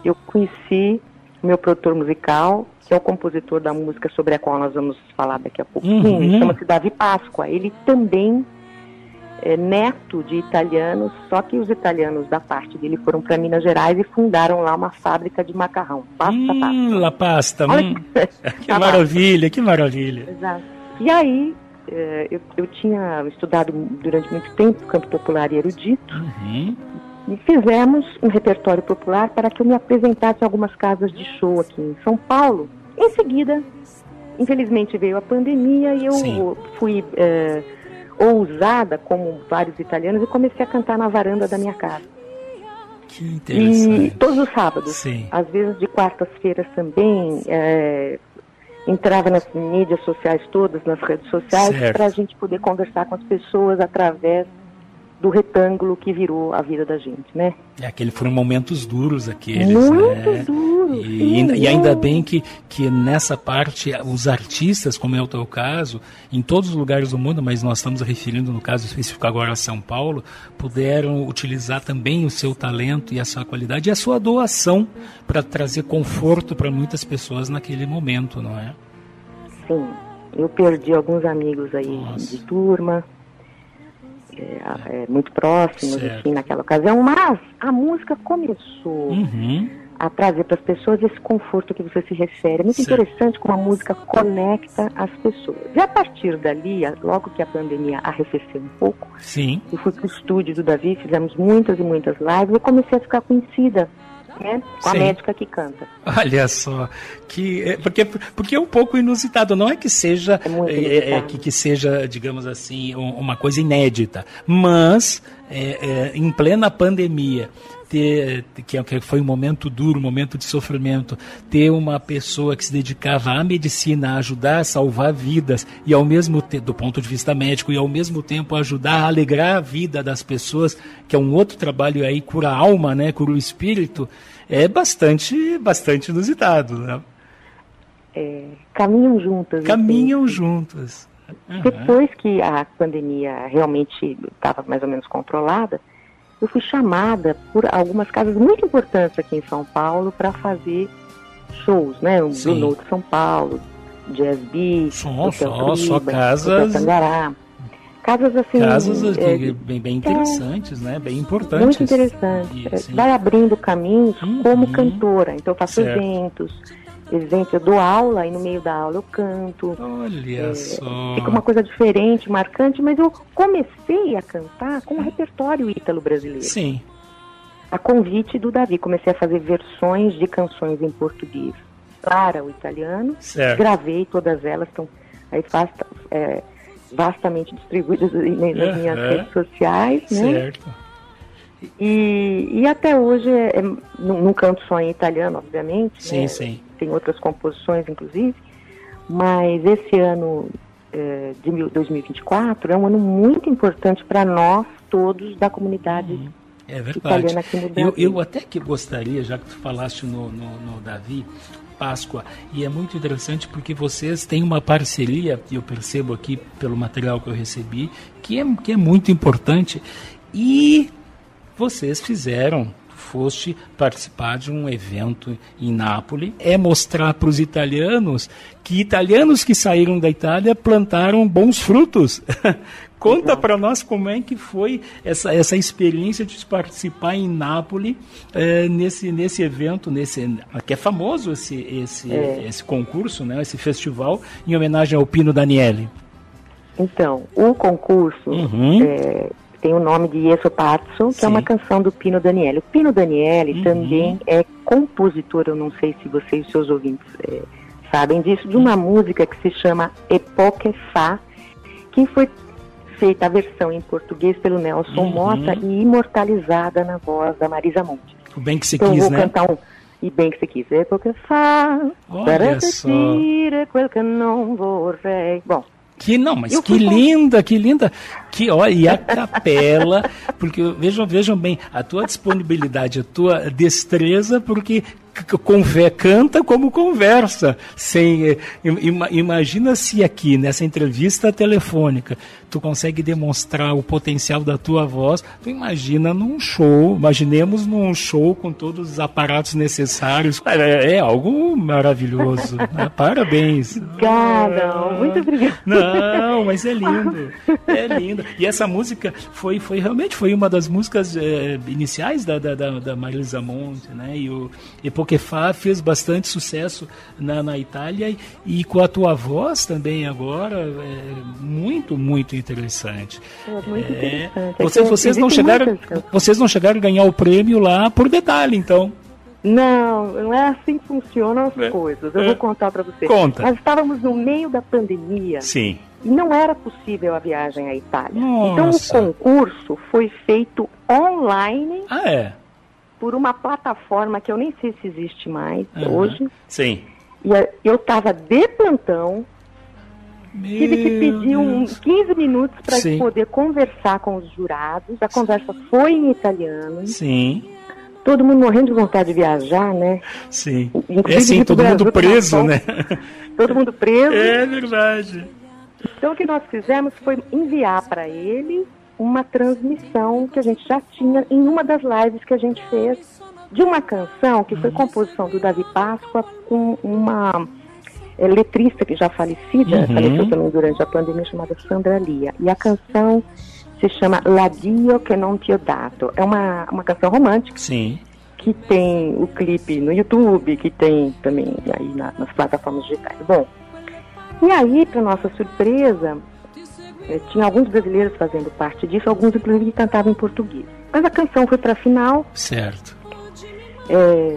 eu conheci meu produtor musical, que é o compositor da música sobre a qual nós vamos falar daqui a pouquinho, Uhum. chama-se Davi Páscoa. Ele também é neto de italianos, só que os italianos da parte dele foram para Minas Gerais e fundaram lá uma fábrica de macarrão. Pasta, pasta. Hum, La Pasta, Olha hum, que- [LAUGHS] que maravilha, que maravilha. Exato. E aí, eh, eu, eu tinha estudado durante muito tempo canto popular e erudito, Uhum. E fizemos um repertório popular para que eu me apresentasse em algumas casas de show aqui em São Paulo. Em seguida, infelizmente veio a pandemia e eu Sim. fui eh, ousada, como vários italianos, e comecei a cantar na varanda da minha casa. Que E interessante. todos os sábados, Sim. às vezes de quartas-feiras também, é, entrava nas mídias sociais todas, nas redes sociais, para a gente poder conversar com as pessoas através do retângulo que virou a vida da gente, né? É, aquele foram momentos duros aqueles, Muito né? duro. E, sim, ainda- e ainda bem que, que nessa parte, os artistas, como é o teu caso, em todos os lugares do mundo, mas nós estamos referindo no caso específico agora a São Paulo, puderam utilizar também o seu talento e a sua qualidade e a sua doação para trazer conforto para muitas pessoas naquele momento, não é? Sim, eu perdi alguns amigos aí de turma. É, é, muito próximos, Certo. naquela ocasião, mas a música começou Uhum. a trazer para as pessoas esse conforto que você se refere. É muito Certo. interessante como a música conecta as pessoas. E a partir dali, logo que a pandemia arrefeceu um pouco, Sim. eu fui pro estúdio do Davi, fizemos muitas e muitas lives e comecei a ficar conhecida, né? Com Sim. a médica que canta. Olha só, que é, porque porque é um pouco inusitado. Não é que seja muito é, é, inusitado. que, que seja, digamos assim, um- uma coisa inédita, mas é, é, em plena pandemia ter que, é- que foi um momento duro, um momento de sofrimento, ter uma pessoa que se dedicava à medicina, a ajudar a salvar vidas e ao mesmo tempo, do ponto de vista médico, e ao mesmo tempo ajudar a alegrar a vida das pessoas, que é um outro trabalho aí cura a alma, né, cura o espírito, é bastante, bastante inusitado, né? É, caminham juntas. Caminham juntas. Aham. Depois que a pandemia realmente estava mais ou menos controlada, eu fui chamada por algumas casas muito importantes aqui em São Paulo para fazer shows, né? O Sim. Blue Note São Paulo, Jazz Beat, Só, só, só casas- Tangará. Casas assim. Casas é, que- bem, bem interessantes, né? Bem importantes. muito interessante. E, sim. Vai abrindo caminhos como cantora. Então eu faço Certo. eventos, eventos, eu dou aula e no meio da aula eu canto. Olha só. Fica uma coisa diferente, marcante, mas eu comecei a cantar com o repertório ítalo brasileiro. Sim. A convite do Davi, comecei a fazer versões de canções em português para o italiano. Certo. Gravei todas elas, estão aí vasta, é, vastamente distribuídas nas Aham. minhas redes sociais, né? Certo. E, e até hoje, é, é, não, não canto só em italiano, obviamente. Sim, né? sim. Tem outras composições, inclusive. Mas esse ano é, de mil- 2024 é um ano muito importante para nós todos da comunidade É verdade. italiana aqui no Eu, Brasil. eu até que gostaria, já que tu falaste no, no, no Davi, Páscoa, e é muito interessante porque vocês têm uma parceria, eu percebo aqui pelo material que eu recebi, que é, que é muito importante, e vocês fizeram, foste participar de um evento em Nápoles, é mostrar para os italianos que italianos que saíram da Itália plantaram bons frutos. [LAUGHS] Conta para nós como é que foi essa, essa experiência de participar em Nápoles eh, nesse, nesse evento, nesse que é famoso esse, esse, É. esse concurso, né, esse festival, em homenagem ao Pino Daniele. Então, o concurso Uhum. é, tem o nome de Ieso Pazzo, que Sim. é uma canção do Pino Daniele. O Pino Daniele Uhum. também é compositor, eu não sei se você e seus ouvintes é, sabem disso, de uma música que se chama Epoque Fa, que foi feita a versão em português pelo Nelson Uhum. Mota e imortalizada na voz da Marisa Monte. O bem que se então eu quis, vou né? cantar um e bem que você quis. Epoque Olha para só. dire quel che non vorrei. Bom, Que não, mas Eu que fui linda, que linda. Que olha, e a capela, porque vejam, vejam bem, a tua disponibilidade, a tua destreza, porque c- conver, canta como conversa. Sem, eh, ima- imagina se aqui, nessa entrevista telefônica, tu consegue demonstrar o potencial da tua voz, tu imagina num show, imaginemos num show com todos os aparatos necessários. É, é algo maravilhoso. né? [LAUGHS] Parabéns. obrigada, muito obrigada. Não, mas é lindo. É lindo. E essa música foi, foi realmente foi uma das músicas eh, iniciais da, da, da, da Marisa Monte, né? E o Epoquefá fez bastante sucesso na, na Itália e, e com a tua voz também agora é muito, muito interessante. É muito interessante. Vocês, É vocês não chegaram, vocês não chegaram a ganhar o prêmio lá por detalhe, então. Não, não é assim que funcionam as É. coisas. Eu É. vou contar para você. Conta. Nós estávamos no meio da pandemia Sim. E não era possível a viagem à Itália. Nossa. Então o concurso foi feito online Ah, é. por uma plataforma que eu nem sei se existe mais Aham. hoje. Sim. E eu estava de plantão, tive que pedir uns 15 minutos para Sim. poder conversar com os jurados. A conversa foi em italiano. Sim. Todo mundo morrendo de vontade de viajar, né? Sim. Inclusive É sim, do todo mundo preso, né? Todo mundo preso. É verdade. Então o que nós fizemos foi enviar para eles uma transmissão que a gente já tinha em uma das lives que a gente fez de uma canção que foi composição do Davi Páscoa com uma eh, letrista que já falecida, Uhum. faleceu também durante a pandemia, chamada Sandra Lia. E a canção se chama L'addio che non ti ho dato. É uma, uma canção romântica. Sim. Que tem o clipe no YouTube, que tem também aí na, nas plataformas digitais. Bom, e aí, para nossa surpresa, eh, tinha alguns brasileiros fazendo parte disso, alguns inclusive cantavam em português. Mas a canção foi para a final. Certo. É,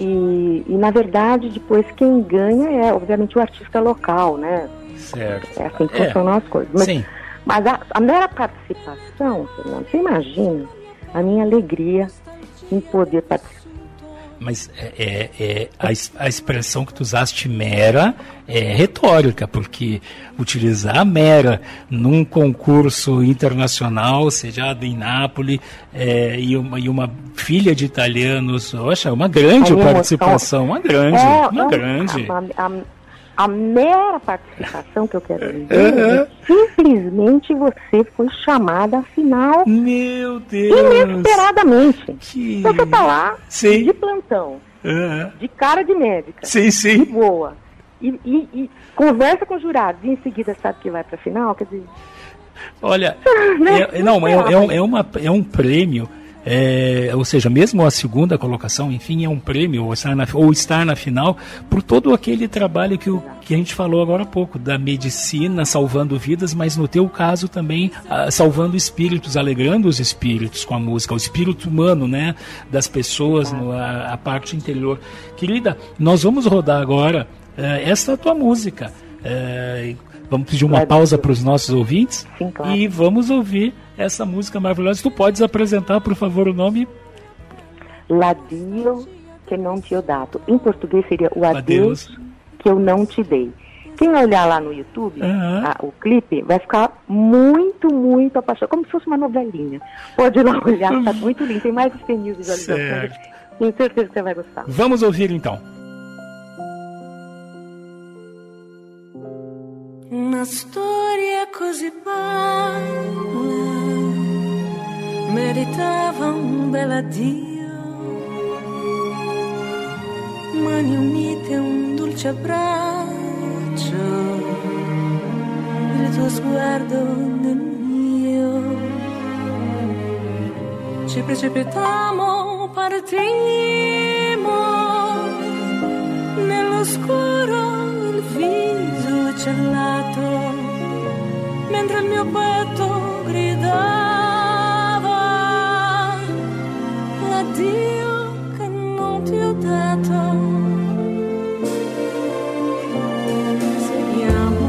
e, e, na verdade, depois quem ganha é, obviamente, o artista local, né? Certo. É assim que é. funcionam as coisas. Mas, Sim. mas a, a mera participação, Fernando, você imagina a minha alegria em poder participar. Mas é, é, é a, a, expressão que tu usaste mera é retórica, porque utilizar mera num concurso internacional, sediado em Nápoles, é, e, uma, e uma filha de italianos, oxa, uma grande participação, uma grande, uma grande. A, a, a, mera participação que eu quero dizer é simplesmente você foi chamada à final. Meu Deus! Inesperadamente. Que... Você tá lá sim. de plantão, uhum. de cara de médica, sim, sim. de boa. E, e, e conversa com o jurado e em seguida sabe que vai para a final, quer dizer. Olha, é, não, é, é, é, uma, é um prêmio é, ou seja, mesmo a segunda colocação, enfim, é um prêmio, ou estar na, ou estar na final, por todo aquele trabalho que, o, que a gente falou agora há pouco, da medicina salvando vidas, mas no teu caso também ah, salvando espíritos, alegrando os espíritos com a música, o espírito humano, né, das pessoas, no, a, a, parte interior. Querida, nós vamos rodar agora uh, esta tua música. Uh, vamos pedir uma pausa para os nossos ouvintes Sim, claro. e vamos ouvir essa música maravilhosa. Tu podes apresentar, por favor, o nome? L'addio que não te dato. Em português seria o adeus, adeus. que eu não te dei. Quem olhar lá no YouTube, uhum. a, o clipe, vai ficar muito, muito apaixonado, como se fosse uma novelinha. Pode ir lá olhar, está [LAUGHS] muito lindo. Tem mais de 100 mil visualizações. Tenho certeza que você vai gostar. Vamos ouvir então. Una storia così bella meritava un bel addio. Mani unite, un dolce abbraccio, il tuo sguardo nel mio. Ci precipitammo, partimmo nell'oscuro il viso cellato mentre il mio petto gridava l'addio che non ti ho dato. Seguiamo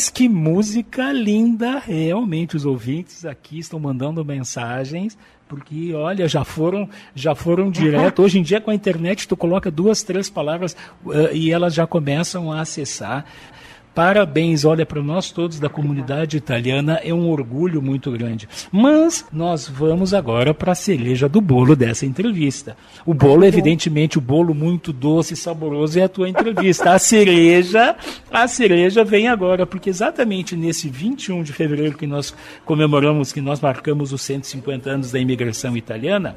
Mas que música linda, realmente os ouvintes aqui estão mandando mensagens, porque olha, já foram, já foram direto. Hoje em dia com a internet tu coloca duas, três palavras uh, e elas já começam a acessar. Parabéns, olha, para nós todos da comunidade italiana é um orgulho muito grande. Mas nós vamos agora para a cereja do bolo dessa entrevista. O bolo, evidentemente, o bolo muito doce e saboroso é a tua entrevista. A cereja, a cereja vem agora, porque exatamente nesse 21 de fevereiro que nós comemoramos, que nós marcamos os 150 anos da imigração italiana,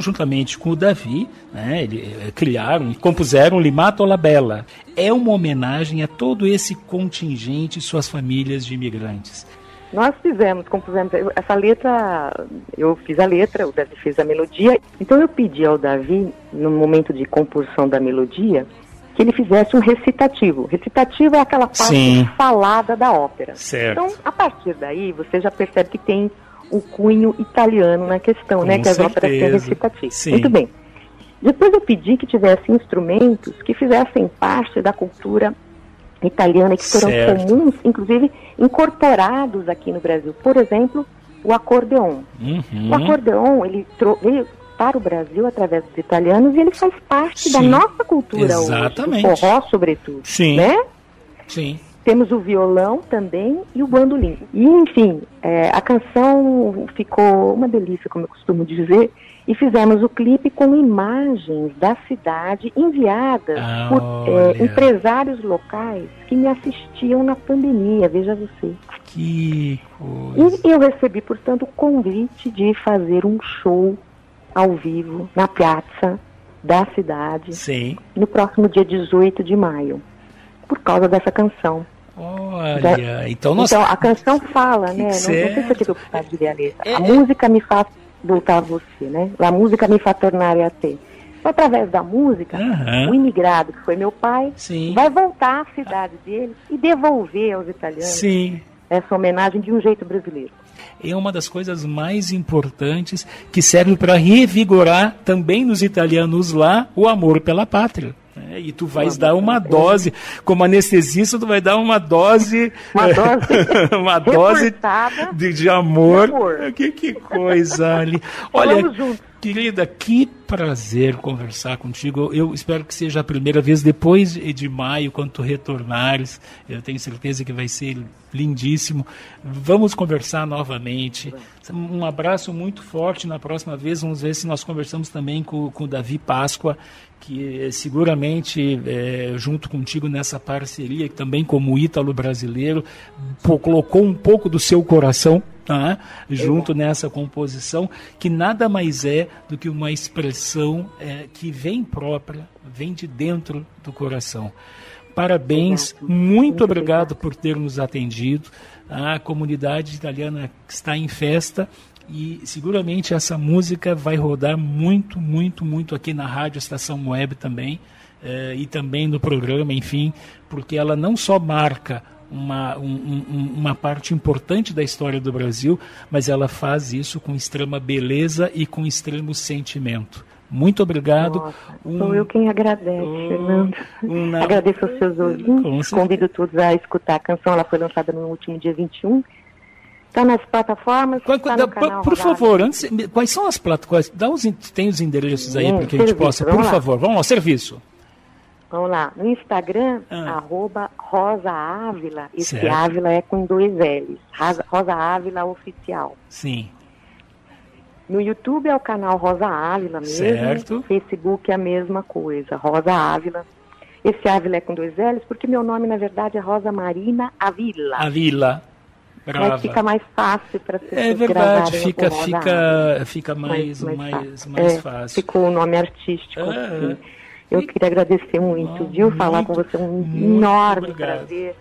juntamente com o Davi, né, ele, eh, criaram e compuseram Limato la Bella. É uma homenagem a todo esse contingente e suas famílias de imigrantes. Nós fizemos, compusemos essa letra, eu fiz a letra, o Davi fez a melodia. Então eu pedi ao Davi, no momento de composição da melodia, que ele fizesse um recitativo. Recitativo é aquela parte Sim. falada da ópera. Certo. Então, a partir daí, você já percebe que tem o cunho italiano na questão, Com né? Que as óperas têm certeza. recitativo. Sim. Muito bem. Depois eu pedi que tivesse instrumentos que fizessem parte da cultura italiana, que foram Certo. comuns, inclusive incorporados aqui no Brasil. Por exemplo, o acordeon. Uhum. O acordeon, ele veio para o Brasil através dos italianos e ele faz parte da Sim. nossa cultura Exatamente. hoje, o forró sobretudo, Sim. né? Sim. Temos o violão também e o bandolim. E, enfim, é, a canção ficou uma delícia, como eu costumo dizer, e fizemos o clipe com imagens da cidade enviadas por é, empresários locais que me assistiam na pandemia, veja você. Que coisa. E eu recebi, portanto, o convite de fazer um show ao vivo na piazza da cidade Sim. no próximo dia 18 de maio, por causa dessa canção. Olha, então nós. Então, a canção fala, né? Não, não sei se aqui eu precisar de ler a letra. A música me faz voltar a você, né? A música me faz tornar a ter. Então, através da música, Aham. o imigrado, que foi meu pai, Sim. vai voltar à cidade dele e devolver aos italianos Sim. essa homenagem de um jeito brasileiro. é uma das coisas mais importantes que serve para revigorar também nos italianos lá o amor pela pátria. Né? E tu vais dar uma dose, como anestesista, tu vai dar uma dose, Uma dose [LAUGHS] uma dose de, de amor. de amor. Que, que coisa ali. Olha, Falamos juntos. Querida, que prazer conversar contigo. Eu espero que seja a primeira vez depois de maio, quando tu retornares. Eu tenho certeza que vai ser lindíssimo. Vamos conversar novamente. Um abraço muito forte na próxima vez. Vamos ver se nós conversamos também com, com o Davi Páscoa, que seguramente, eh, junto contigo nessa parceria, também como ítalo brasileiro, colocou um pouco do seu coração tá? junto nessa composição, que nada mais é do que uma expressão eh, que vem própria, vem de dentro do coração. Parabéns, muito obrigado por ter nos atendido. A comunidade italiana está em festa e seguramente essa música vai rodar muito, muito, muito aqui na rádio Estação Web também eh, e também no programa, enfim, porque ela não só marca uma, um- um- uma parte importante da história do Brasil, mas ela faz isso com extrema beleza e com extremo sentimento. Muito obrigado. Nossa, Um- sou eu quem agradece, Fernando. um- Agradeço aos seus ouvintes. Convido todos a escutar a canção. Ela foi lançada no último dia 21. Está nas plataformas. Qual- tá da- canal por favor, antes, quais são as plataformas? Dá os, tem os endereços aí para que a gente possa. Por lá. favor, vamos lá, serviço. Vamos lá. No Instagram, Ah. arroba Rosa Ávila. Esse Certo. Ávila é com dois L's. Rosa, Rosa Ávila Oficial. Sim. No YouTube é o canal Rosa Ávila mesmo. Certo. Facebook é a mesma coisa, Rosa Ávila. Esse Ávila é com dois L's, porque meu nome, na verdade, é Rosa Marina Avila. A Vila. Brava. Mas fica mais fácil para pessoas É verdade, fica, Rosa fica, Ávila. fica mais, mais, mais, É, fácil. Ficou o nome artístico. É, assim. Eu queria agradecer muito, viu? Falar com você é um enorme obrigado. prazer.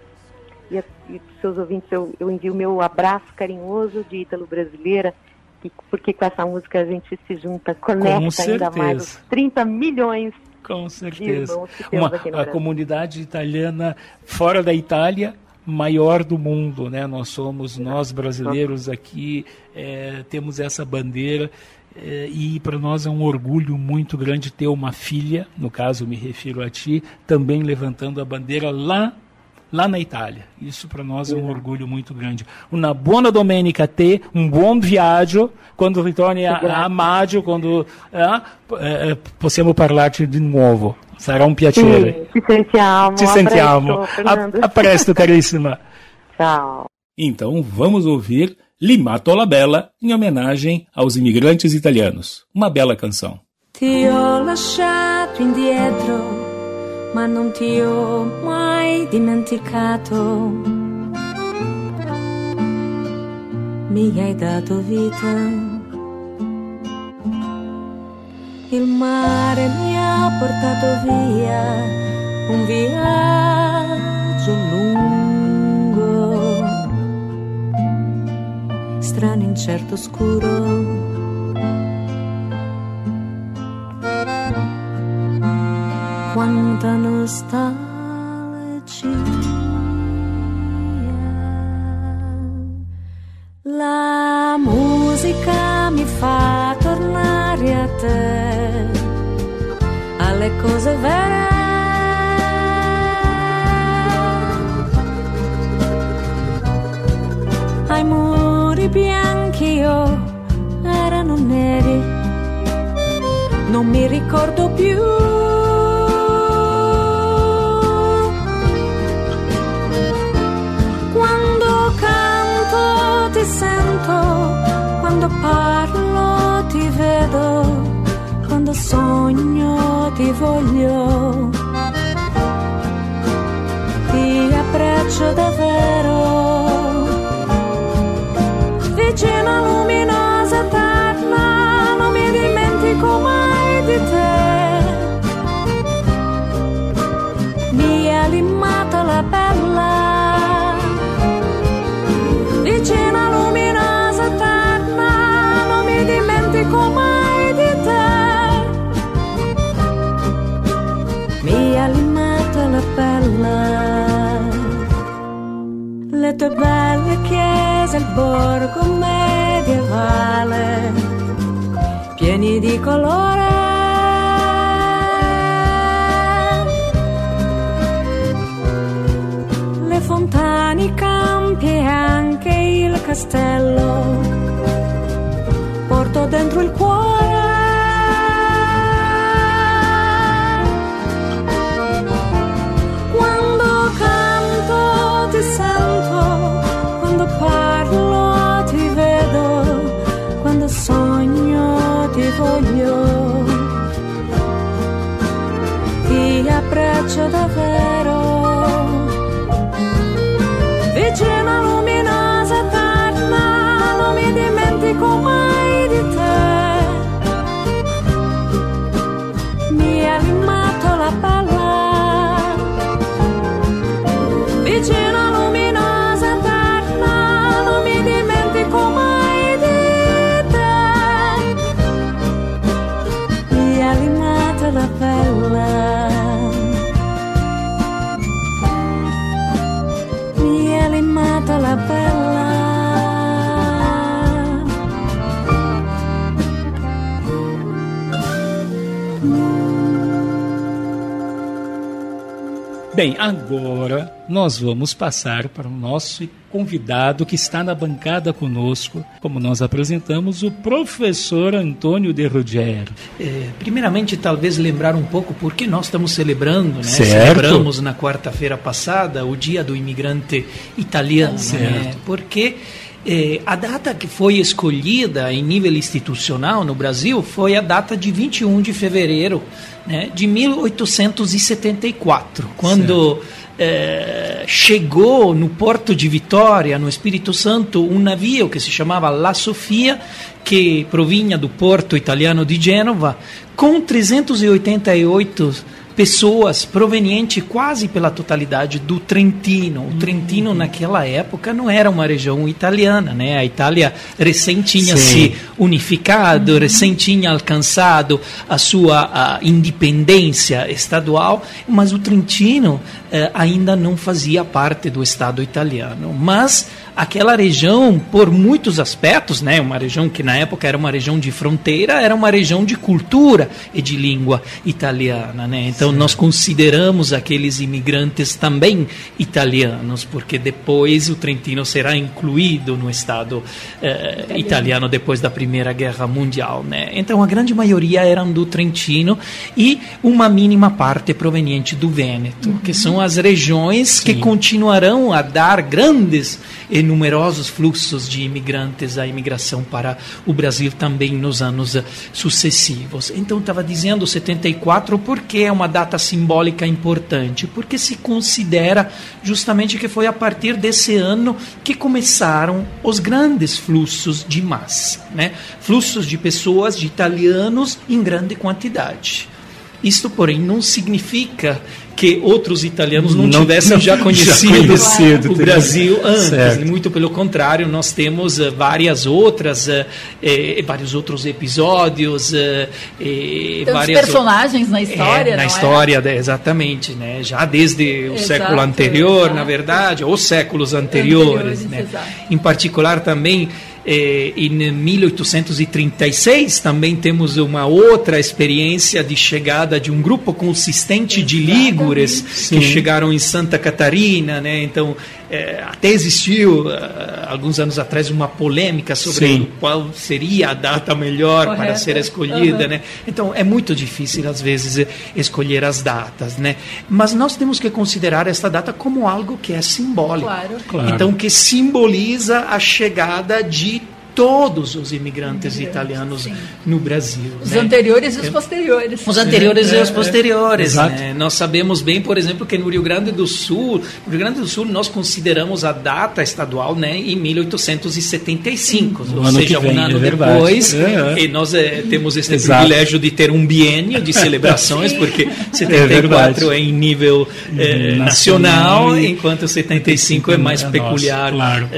E, e pros seus ouvintes, eu, eu envio meu abraço carinhoso de Ítalo Brasileira, que- porque com essa música a gente se junta, conecta ainda mais os 30 milhões Com certeza. Uma, a comunidade italiana fora da Itália maior do mundo, né? Nós somos, nós brasileiros aqui, é, temos essa bandeira e para nós é um orgulho muito grande ter uma filha, no caso me refiro a ti, também levantando a bandeira lá lá na Itália. Isso para nós é um orgulho muito grande. Uma buona domenica a te, um buon viaggio, quando ritorni a, a maggio, quando eh, eh, possiamo parlarci di nuovo. Sarà un piacere. Ci sentiamo. Ci a sentiamo. presto, Fernando. a, a presto, carissima. [LAUGHS] Ciao. Então vamos ouvir Limato la Bella em homenagem aos imigrantes italianos. Uma bela canção. Ti ho lasciato indietro, ma non ti ho mai dimenticato. Mi hai dato vita. Il mare mi ha portato via un viaggio strano, incerto, oscuro. quanta nostalgia. La musica mi fa tornare a te, alle cose vere. Mi ricordo più. Quando canto ti sento, quando parlo ti vedo, quando sogno ti voglio, ti abbraccio davvero. Tue belle chiese, il borgo medievale, pieni di colore. le fontane, i campi e anche il castello. Porto dentro il cuore. Bem, agora nós vamos passar para o nosso convidado que está na bancada conosco, como nós apresentamos, o professor Antônio de Ruggiero. É, primeiramente, talvez lembrar um pouco porque nós estamos celebrando, né? Certo. Celebramos na quarta-feira passada o Dia do Imigrante Italiano, né? Certo. Porque eh, a data que foi escolhida em nível institucional no Brasil foi a data de 21 de fevereiro né, de 1874, quando eh, chegou no porto de Vitória, no Espírito Santo, um navio que se chamava La Sofia, que provinha do porto italiano de Gênova, com 388 pessoas provenientes quase pela totalidade do Trentino. O Trentino, uhum. naquela época, não era uma região italiana, né? A Itália recém tinha Sim. se unificado, uhum. recém tinha alcançado a sua a independência estadual, mas o Trentino eh, ainda não fazia parte do Estado italiano. Mas aquela região, por muitos aspectos, né, uma região que na época era uma região de fronteira, era uma região de cultura e de língua italiana. Né? Então Sim. nós consideramos aqueles imigrantes também italianos, porque depois o Trentino será incluído no Estado eh, italiano depois da Primeira Guerra Mundial. Né? Então a grande maioria eram do Trentino e uma mínima parte proveniente do Vêneto, uhum. que são as regiões Sim. que continuarão a dar grandes e numerosos fluxos de imigrantes, a imigração para o Brasil também nos anos sucessivos. Então, estava dizendo 74 porque é uma data simbólica importante, porque se considera justamente que foi a partir desse ano que começaram os grandes fluxos de massa, né? fluxos de pessoas, de italianos em grande quantidade. Isto, porém, não significa que outros italianos não, não tivessem não, já conhecido, já conhecido o Brasil antes. Certo. Muito pelo contrário, nós temos uh, várias outras, uh, eh, vários outros episódios, uh, várias personagens na história, é, na é? história, é? exatamente, né? Já desde o exato, século anterior, exato. na verdade, ou séculos anteriores, anteriores né? Em particular também eh, em 1836 também temos uma outra experiência de chegada de um grupo consistente de lígures que chegaram em Santa Catarina, né? Então é, até existiu uh, alguns anos atrás uma polêmica sobre Sim. qual seria a data melhor Correta. para ser escolhida, uhum. né? Então é muito difícil às vezes escolher as datas, né? Mas nós temos que considerar esta data como algo que é simbólico. Claro. Claro. Então que simboliza a chegada de todos os imigrantes italianos sim. no Brasil. Os né? anteriores e os posteriores. Os anteriores é, e os posteriores. É, né? Nós sabemos bem, por exemplo, que no Rio Grande do Sul, no Rio Grande do Sul nós consideramos a data estadual né, em 1875, sim. ou seja, vem, um ano é depois. É, é. E nós é, temos este Exato. privilégio de ter um biênio de [LAUGHS] celebrações, porque 74 é, em nível nacional, nacional, enquanto 75 é mais peculiar, claro.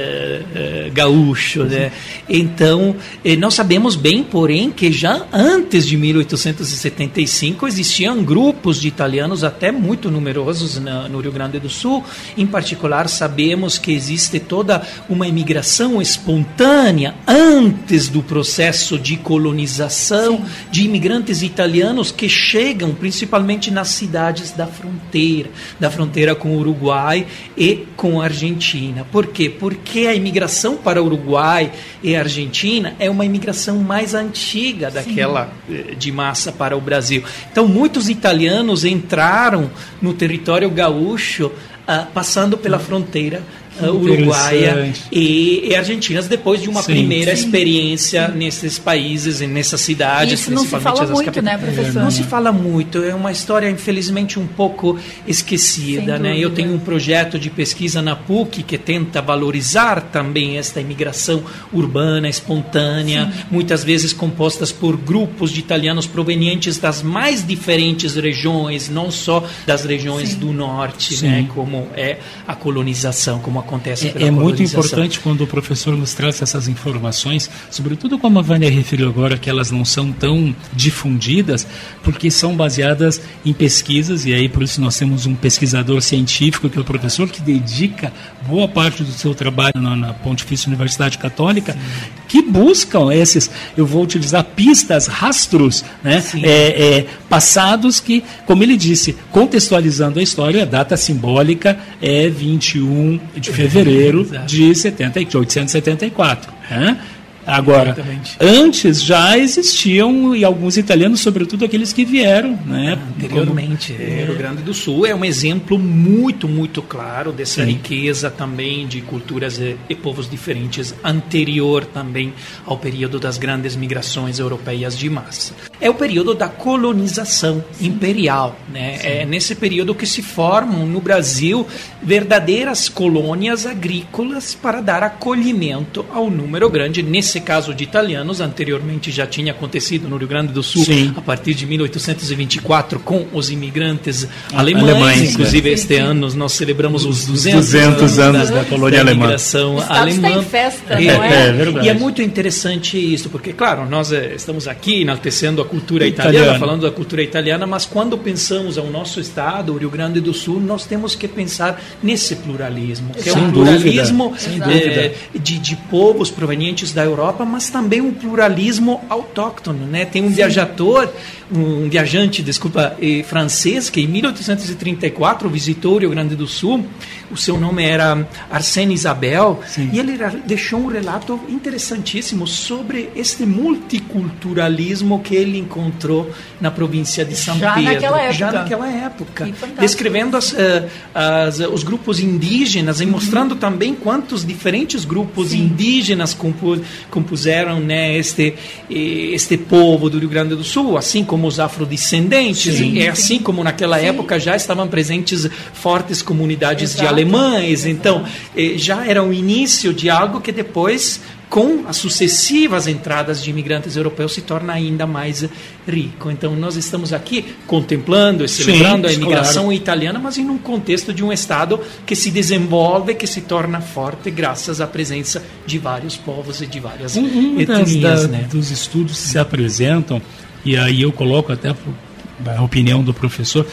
gaúcho. Né? Então, eh, nós sabemos bem, porém, que já antes de 1875 existiam grupos de italianos até muito numerosos no Rio Grande do Sul. Em particular, sabemos que existe toda uma imigração espontânea antes do processo de colonização Sim. de imigrantes italianos que chegam principalmente nas cidades da fronteira, da fronteira com o Uruguai e com a Argentina. Por quê? Porque a imigração para o Uruguai e Argentina é uma imigração mais antiga daquela Sim. Eh, de massa para o Brasil. Então, muitos italianos entraram no território gaúcho uh, passando pela fronteira uruguaia e, e, argentinas depois de uma sim, primeira sim. experiência nesses países e nessas cidades. Isso não se fala muito, né, professor? Não se fala muito. É uma história infelizmente um pouco esquecida, né? Eu tenho um projeto de pesquisa na PUC que tenta valorizar também esta imigração urbana espontânea, sim. muitas vezes compostas por grupos de italianos provenientes das mais diferentes regiões, não só das regiões do norte, né? Como é a colonização, como a acontece é, é muito importante quando o professor nos traz essas informações, sobretudo como a Vânia referiu agora, que elas não são tão difundidas, porque são baseadas em pesquisas, e aí por isso nós temos um pesquisador científico, que é o professor, que dedica boa parte do seu trabalho na, na Pontifícia Universidade Católica, Sim. que buscam esses, eu vou utilizar pistas, rastros, né, é, é, passados que, como ele disse, contextualizando a história, a data simbólica é 21 de fevereiro de 70, 874. Né? Agora, Exatamente. antes já existiam e alguns italianos, sobretudo aqueles que vieram, né? Anteriormente, como... é. Rio Grande do Sul é um exemplo muito, muito claro dessa Sim. riqueza também de culturas e, e, povos diferentes, anterior também ao período das grandes migrações europeias de massa. É o período da colonização Sim. imperial, né? Sim. É nesse período que se formam no Brasil verdadeiras colônias agrícolas para dar acolhimento ao número grande nesse nesse caso de italianos, anteriormente já tinha acontecido no Rio Grande do Sul, Sim. a partir de 1824, com os imigrantes alemães. Alemães, Inclusive, é. este ano nós celebramos os 200, 200 anos da colônia alemã. imigração Estado está alemã. em festa, É, não é? é verdade. E é muito interessante isso, porque, claro, nós eh, estamos aqui enaltecendo a cultura italiana, Italiana. falando da cultura italiana, mas quando pensamos ao nosso estado, o Rio Grande do Sul, nós temos que pensar nesse pluralismo, que é Sem um dúvida, pluralismo eh, dúvida. de, de povos provenientes da Europa, mas também um pluralismo autóctono. Né? Tem um viajador, um viajante, desculpa, eh, francês, que em 1834 visitou o Rio Grande do Sul, o seu nome era Arsène Isabel, e ele deixou um relato interessantíssimo sobre este multiculturalismo que ele encontrou na província de São Já Pedro. naquela época. Já naquela época. Descrevendo as, eh, as, os grupos indígenas e mostrando também quantos diferentes grupos indígenas compu- compuseram né, este, eh, este povo do Rio Grande do Sul, assim como os afrodescendentes. Sim. E é assim como naquela época já estavam presentes fortes comunidades de Exato. alemães. Então, eh, já era o início de algo que depois com as sucessivas entradas de imigrantes europeus se torna ainda mais rico. Então nós estamos aqui contemplando e Sim, celebrando a claro. imigração italiana, mas em um contexto de um estado que se desenvolve, que se torna forte graças à presença de vários povos e de várias Um, um etnias, da- né? dos estudos que se apresentam, e aí eu coloco até a opinião do professor,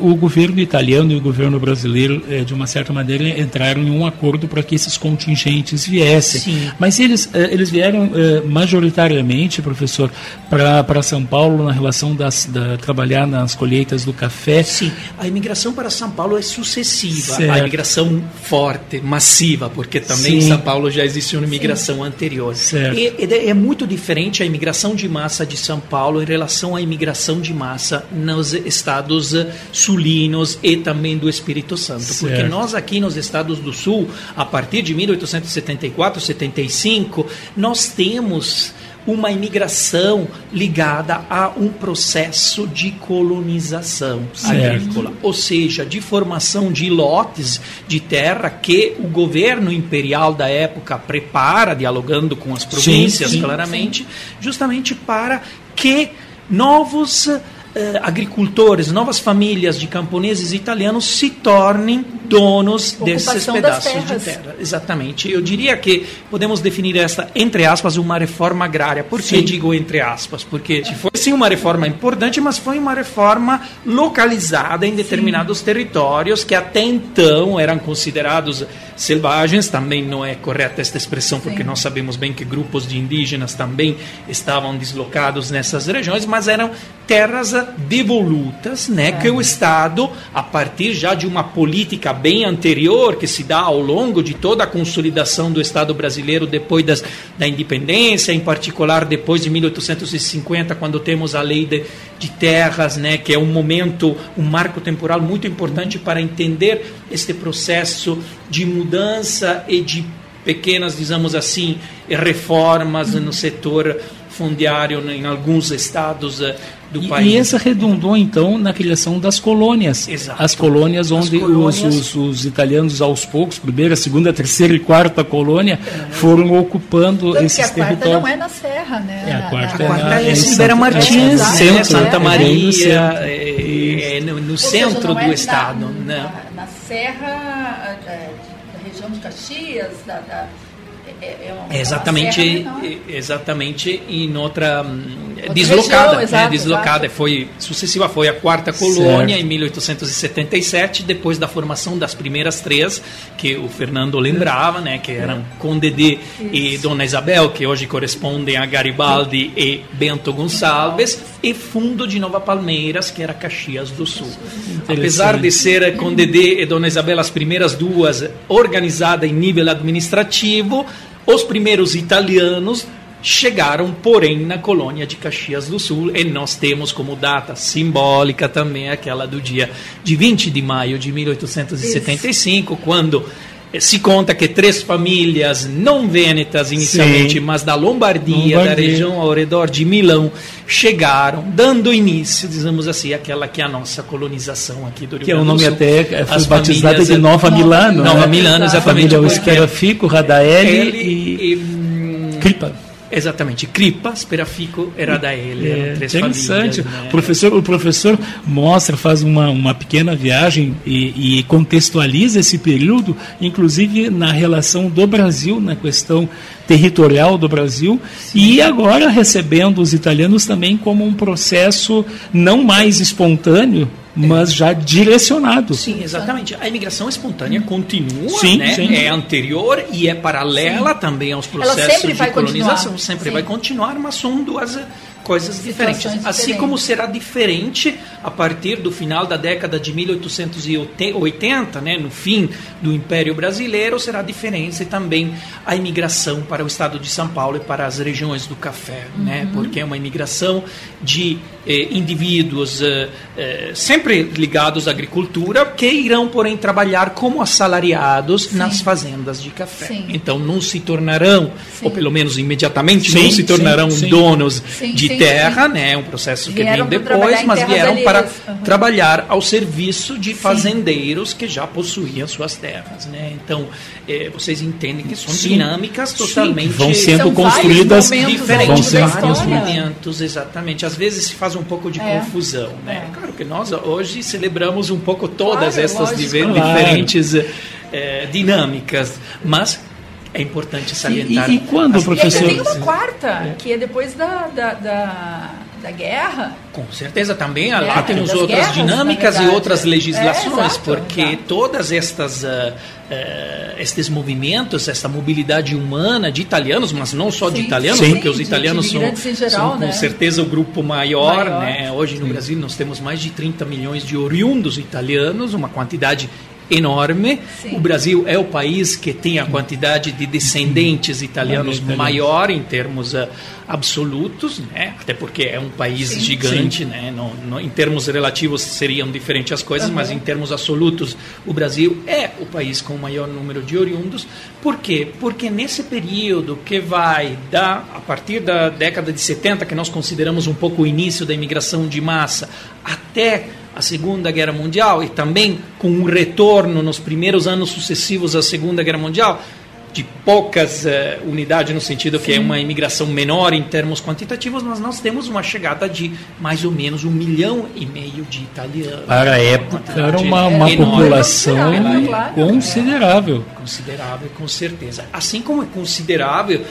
o governo italiano e o governo brasileiro, eh, de uma certa maneira, entraram em um acordo para que esses contingentes viessem. Sim. Mas eles, eh, eles vieram eh, majoritariamente, professor, para São Paulo na relação das, da trabalhar nas colheitas do café. Sim, a imigração para São Paulo é sucessiva, Certo. a imigração forte, massiva, porque também em Sim. São Paulo já existe uma imigração anterior. Certo. E, é muito diferente a imigração de massa de São Paulo em relação à imigração de massa nos estados eh, sulinos e também do Espírito Santo, porque Certo. nós aqui nos estados do Sul, a partir de 1874, 75, nós temos uma imigração ligada a um processo de colonização Certo. agrícola, ou seja, de formação de lotes de terra que o governo imperial da época prepara, dialogando com as províncias, sim, claramente, justamente para que novos agricultores, novas famílias de camponeses italianos se tornem donos desses Ocupação pedaços de terra. Exatamente. Eu diria que podemos definir esta, entre aspas, uma reforma agrária. Por que Sim. digo entre aspas? Porque foi sim uma reforma importante, mas foi uma reforma localizada em determinados territórios que até então eram considerados selvagens. Também não é correta esta expressão, porque nós sabemos bem que grupos de indígenas também estavam deslocados nessas regiões, mas eram terras devolutas, né, que o Estado, a partir já de uma política bem anterior que se dá ao longo de toda a consolidação do Estado brasileiro depois das, da independência, em particular depois de 1850, quando temos a lei de, de terras, né, que é um momento, um marco temporal muito importante para entender este processo de mudança e de pequenas, digamos assim, reformas no setor fundiário em alguns estados eh, do E, país. e essa redundou então na criação das colônias. Exato. As colônias onde os- colônias- Os, os italianos aos poucos, primeira, segunda, terceira e quarta colônia, foram ocupando Tanto esses a quarta territórios. não é na Serra, né? É, a Na- quarta na- é quarta na- é em em Santa- Martins, é, centro, é, Santa é, Maria, no centro. é, é, no, no seja, centro não do é na- estado. Na, né? na Serra, é, da região de Caxias, da, da- é, é É exatamente, uma serra menor. é exatamente em outra, hum, Outra deslocada, região, né, exato, deslocada. exato. Foi sucessiva, foi a quarta colônia Certo. em 1877, depois da formação das primeiras três que o Fernando lembrava, né, que eram Conde de e Dona Isabel, que hoje correspondem a Garibaldi e Bento Gonçalves, e Fundo de Nova Palmeiras, que era Caxias do Sul. Apesar de ser Conde de e Dona Isabel as primeiras duas organizadas em nível administrativo, os primeiros italianos chegaram, porém, na colônia de Caxias do Sul e nós temos como data simbólica também aquela do dia de 20 de maio de 1875, quando eh, se conta que três famílias não vênetas inicialmente, Sim. mas da Lombardia, da Lombardia. região ao redor de Milão, chegaram, dando início, dizemos assim, àquela que é a nossa colonização aqui do Rio Que é o nome Sul. até eh, foi As batizada de Nova Milano. Nova né? Milano, A exatamente. família porque Esquerafico, Radaeli e e, hum, Exatamente, Cripa, Sperafico era da ele, É, três interessante. famílias, né? O professor, o professor mostra, faz uma, uma pequena viagem e, e contextualiza esse período, inclusive na relação do Brasil, na questão territorial do Brasil, e agora recebendo os italianos também como um processo não mais espontâneo, mas já direcionado. Sim, exatamente. A imigração espontânea continua, Sim, né? sim. é anterior e é paralela também aos Ela processos sempre de vai colonização. continuar. Sempre Sim. vai continuar, mas são duas coisas diferentes. Situações Assim diferentes. como será diferente a partir do final da década de 1880, né? no fim do Império Brasileiro, será diferente também a imigração para o estado de São Paulo e para as regiões do café, né? Uhum. porque é uma imigração de eh, indivíduos eh, eh, sempre ligados à agricultura que irão, porém, trabalhar como assalariados nas fazendas de café. Sim. Então, não se tornarão, ou pelo menos imediatamente, Sim, não se tornarão sim, sim. donos Sim, de sim, terra, sim. né? É um processo que Vieram vem para trabalhar depois, mas vieram para. Uhum. trabalhar ao serviço de fazendeiros que já possuíam suas terras, né? Então, eh, vocês entendem que são Sim. dinâmicas Sim, totalmente vão sendo São construídas diferentes, vão vários história. momentos, exatamente. Às vezes se faz um pouco de É. confusão, né? É. Claro que nós hoje celebramos um pouco todas Claro, essas lógico. diver- Claro. diferentes eh, dinâmicas, mas é importante salientar. E- e quando, as- E professor? tem uma quarta, que é depois da, da, da, da guerra. Com certeza também lá É, temos das outras guerras, dinâmicas e outras legislações, É, exato, porque exato. todas estas ah, ah, estes movimentos, essa mobilidade humana de italianos, mas não só de Sim, italianos, sim. porque os De- de italianos são, imigrantes em geral, são com né? certeza o grupo maior, Maior. né? Hoje no Brasil nós temos mais de 30 milhões de oriundos italianos, uma quantidade enorme. Sim. O Brasil é o país que tem a quantidade de descendentes italianos Italianos. maior em termos ah, absolutos, né? Até porque é um país Sim. gigante, né? Não- não- em termos relativos seriam diferentes as coisas, mas em termos absolutos o Brasil é o país com o maior número de oriundos. Por quê? Porque nesse período que vai da a partir da década de 70, que nós consideramos um pouco o início da imigração de massa, até a Segunda Guerra Mundial e também com um retorno nos primeiros anos sucessivos à Segunda Guerra Mundial de poucas eh, unidades no sentido que é uma imigração menor em termos quantitativos, mas nós temos uma chegada de mais ou menos um milhão e meio de italianos. Para a época era uma, uma população Considerável, claro. considerável. Considerável, com certeza. Assim como é considerável,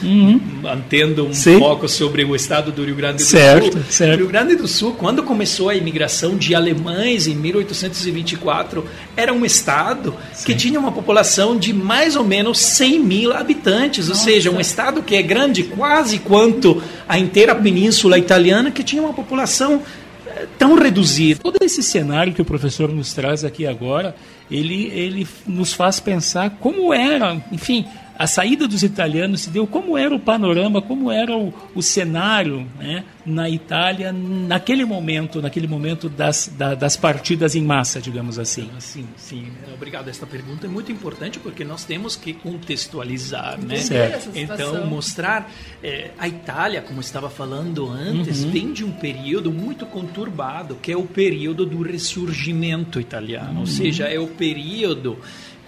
mantendo um Uhum. Sim. pouco sobre o estado do Rio Grande do Certo, Sul. certo. O Rio Grande do Sul, quando começou a imigração de alemães em 1824, era um estado que tinha uma população de mais ou menos 100 mil habitantes, ou seja, um estado que é grande quase quanto a inteira península italiana, que tinha uma população eh, tão reduzida. Todo esse cenário que o professor nos traz aqui agora, ele, ele nos faz pensar como era, enfim, a saída dos italianos se deu, como era o panorama, como era o, o cenário né, na Itália naquele momento, naquele momento das, da- das partidas em massa, digamos assim. Sim, sim. Obrigado. Esta pergunta é muito importante porque nós temos que contextualizar, né? Certo. Então, mostrar eh, a Itália, como estava falando antes, Uhum. vem de um período muito conturbado, que é o período do ressurgimento italiano, ou seja, é o período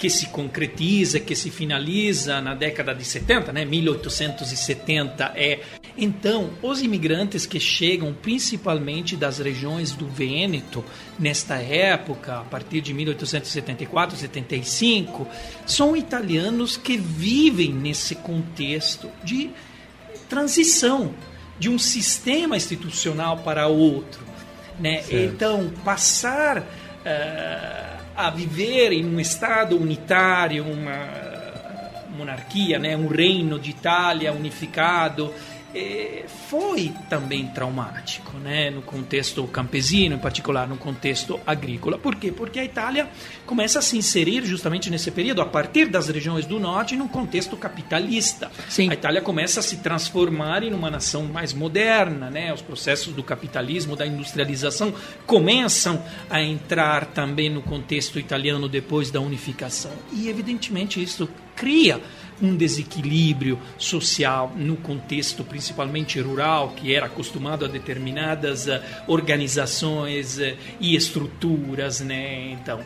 que se concretiza, que se finaliza na década de 70, né? 1870 é. Então, os imigrantes que chegam principalmente das regiões do Vêneto nesta época, a partir de 1874, 75, são italianos que vivem nesse contexto de transição de um sistema institucional para outro, né? Certo. Então, passar eh, a viver em um estado unitário, uma monarquia, né, um reino de Itália unificado, eh, foi também traumático, né, no contexto campesino, em particular no contexto agrícola. Por quê? Porque a Itália começa a se inserir justamente nesse período, a partir das regiões do norte, num contexto capitalista. A Itália começa a se transformar em uma nação mais moderna, né? Os processos do capitalismo, da industrialização começam a entrar também no contexto italiano depois da unificação. E evidentemente isso cria um desequilíbrio social no contexto principalmente rural, que era acostumado a determinadas eh, organizações eh, e estruturas, né? Então,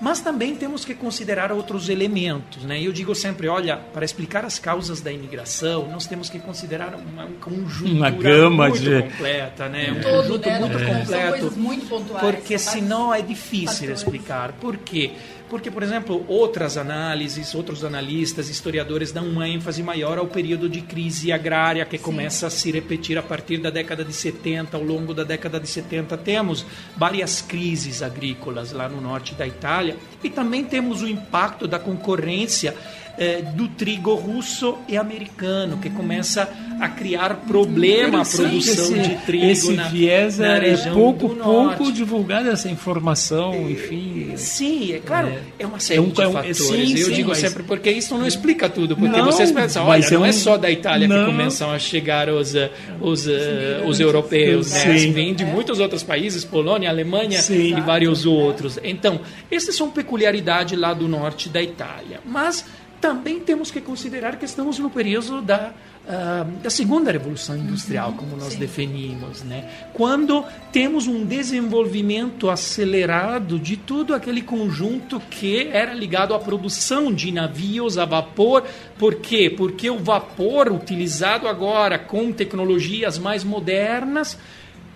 Mas também temos que considerar outros elementos. Né? Eu digo sempre, olha, para explicar as causas da imigração, nós temos que considerar uma, um conjunto uma gama muito de completa, né? É. um Todo, conjunto né? muito São completo. coisas muito pontuais. Porque são senão é difícil fatores. explicar. Por quê? Porque, por exemplo, outras análises, outros analistas, historiadores dão uma ênfase maior ao período de crise agrária que começa a se repetir a partir da década de 70. Ao longo da década de 70 temos várias crises agrícolas lá no norte da Itália e também temos o impacto da concorrência eh, do trigo russo e americano, que começa a criar problema à produção esse, de trigo esse na, viés na é pouco pouco divulgada essa informação, enfim. Sim, é claro, é, É. uma série É um- de é fatores. sim, Eu sim, digo mas- sempre porque isso não explica tudo, porque Não, vocês pensam, olha, é não é só da Itália não. que começam a chegar os, eh, os, eh, os europeus, né? Vêm de muitos outros países, Polônia, Alemanha Sim. e vários outros. Então, essas são peculiaridades lá do norte da Itália. Mas também temos que considerar que estamos no período da ah, da segunda revolução industrial, como nós definimos, né? Quando temos um desenvolvimento acelerado de todo aquele conjunto que era ligado à produção de navios a vapor. Por quê? Porque o vapor utilizado agora com tecnologias mais modernas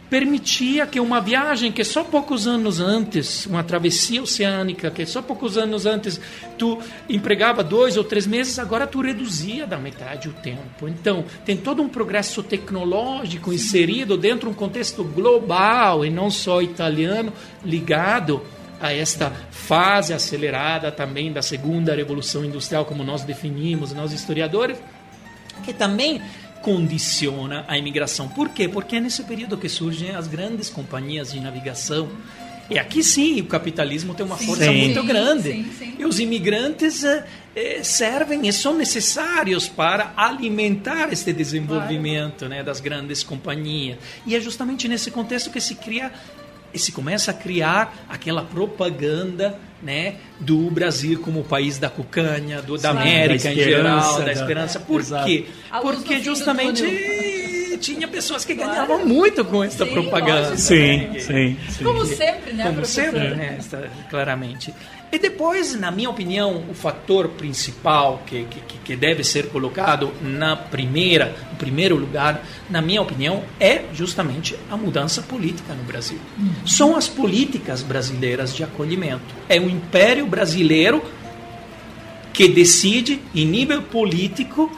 permitia que uma viagem que só poucos anos antes, uma travessia oceânica, que só poucos anos antes tu empregava dois ou três meses, agora tu reduzia da metade o tempo. Então, tem todo um progresso tecnológico inserido dentro de um contexto global e não só italiano, ligado a esta fase acelerada também da segunda revolução industrial, como nós definimos, nós historiadores, que também condiciona a imigração. Por quê? Porque é nesse período que surgem as grandes companhias de navegação. E aqui sim o capitalismo tem uma Sim. força Sim. muito grande. sim. E os imigrantes eh, eh, servem e são necessários para alimentar este desenvolvimento né, das grandes companhias. E é justamente nesse contexto que se cria e se começa a criar aquela propaganda né, do Brasil como o país da cucanha, do, da América da em geral, da da- esperança. Por Exato. quê? Porque justamente [LAUGHS] tinha pessoas que ganhavam muito com essa Sim, propaganda. lógico. Sim, né? sim, sim. Como sempre, né, Como professor? sempre, né? Claramente. E depois, na minha opinião, o fator principal que, que, que deve ser colocado na primeira, no primeiro lugar, na minha opinião, é justamente a mudança política no Brasil. São as políticas brasileiras de acolhimento. É o Império Brasileiro que decide, em nível político,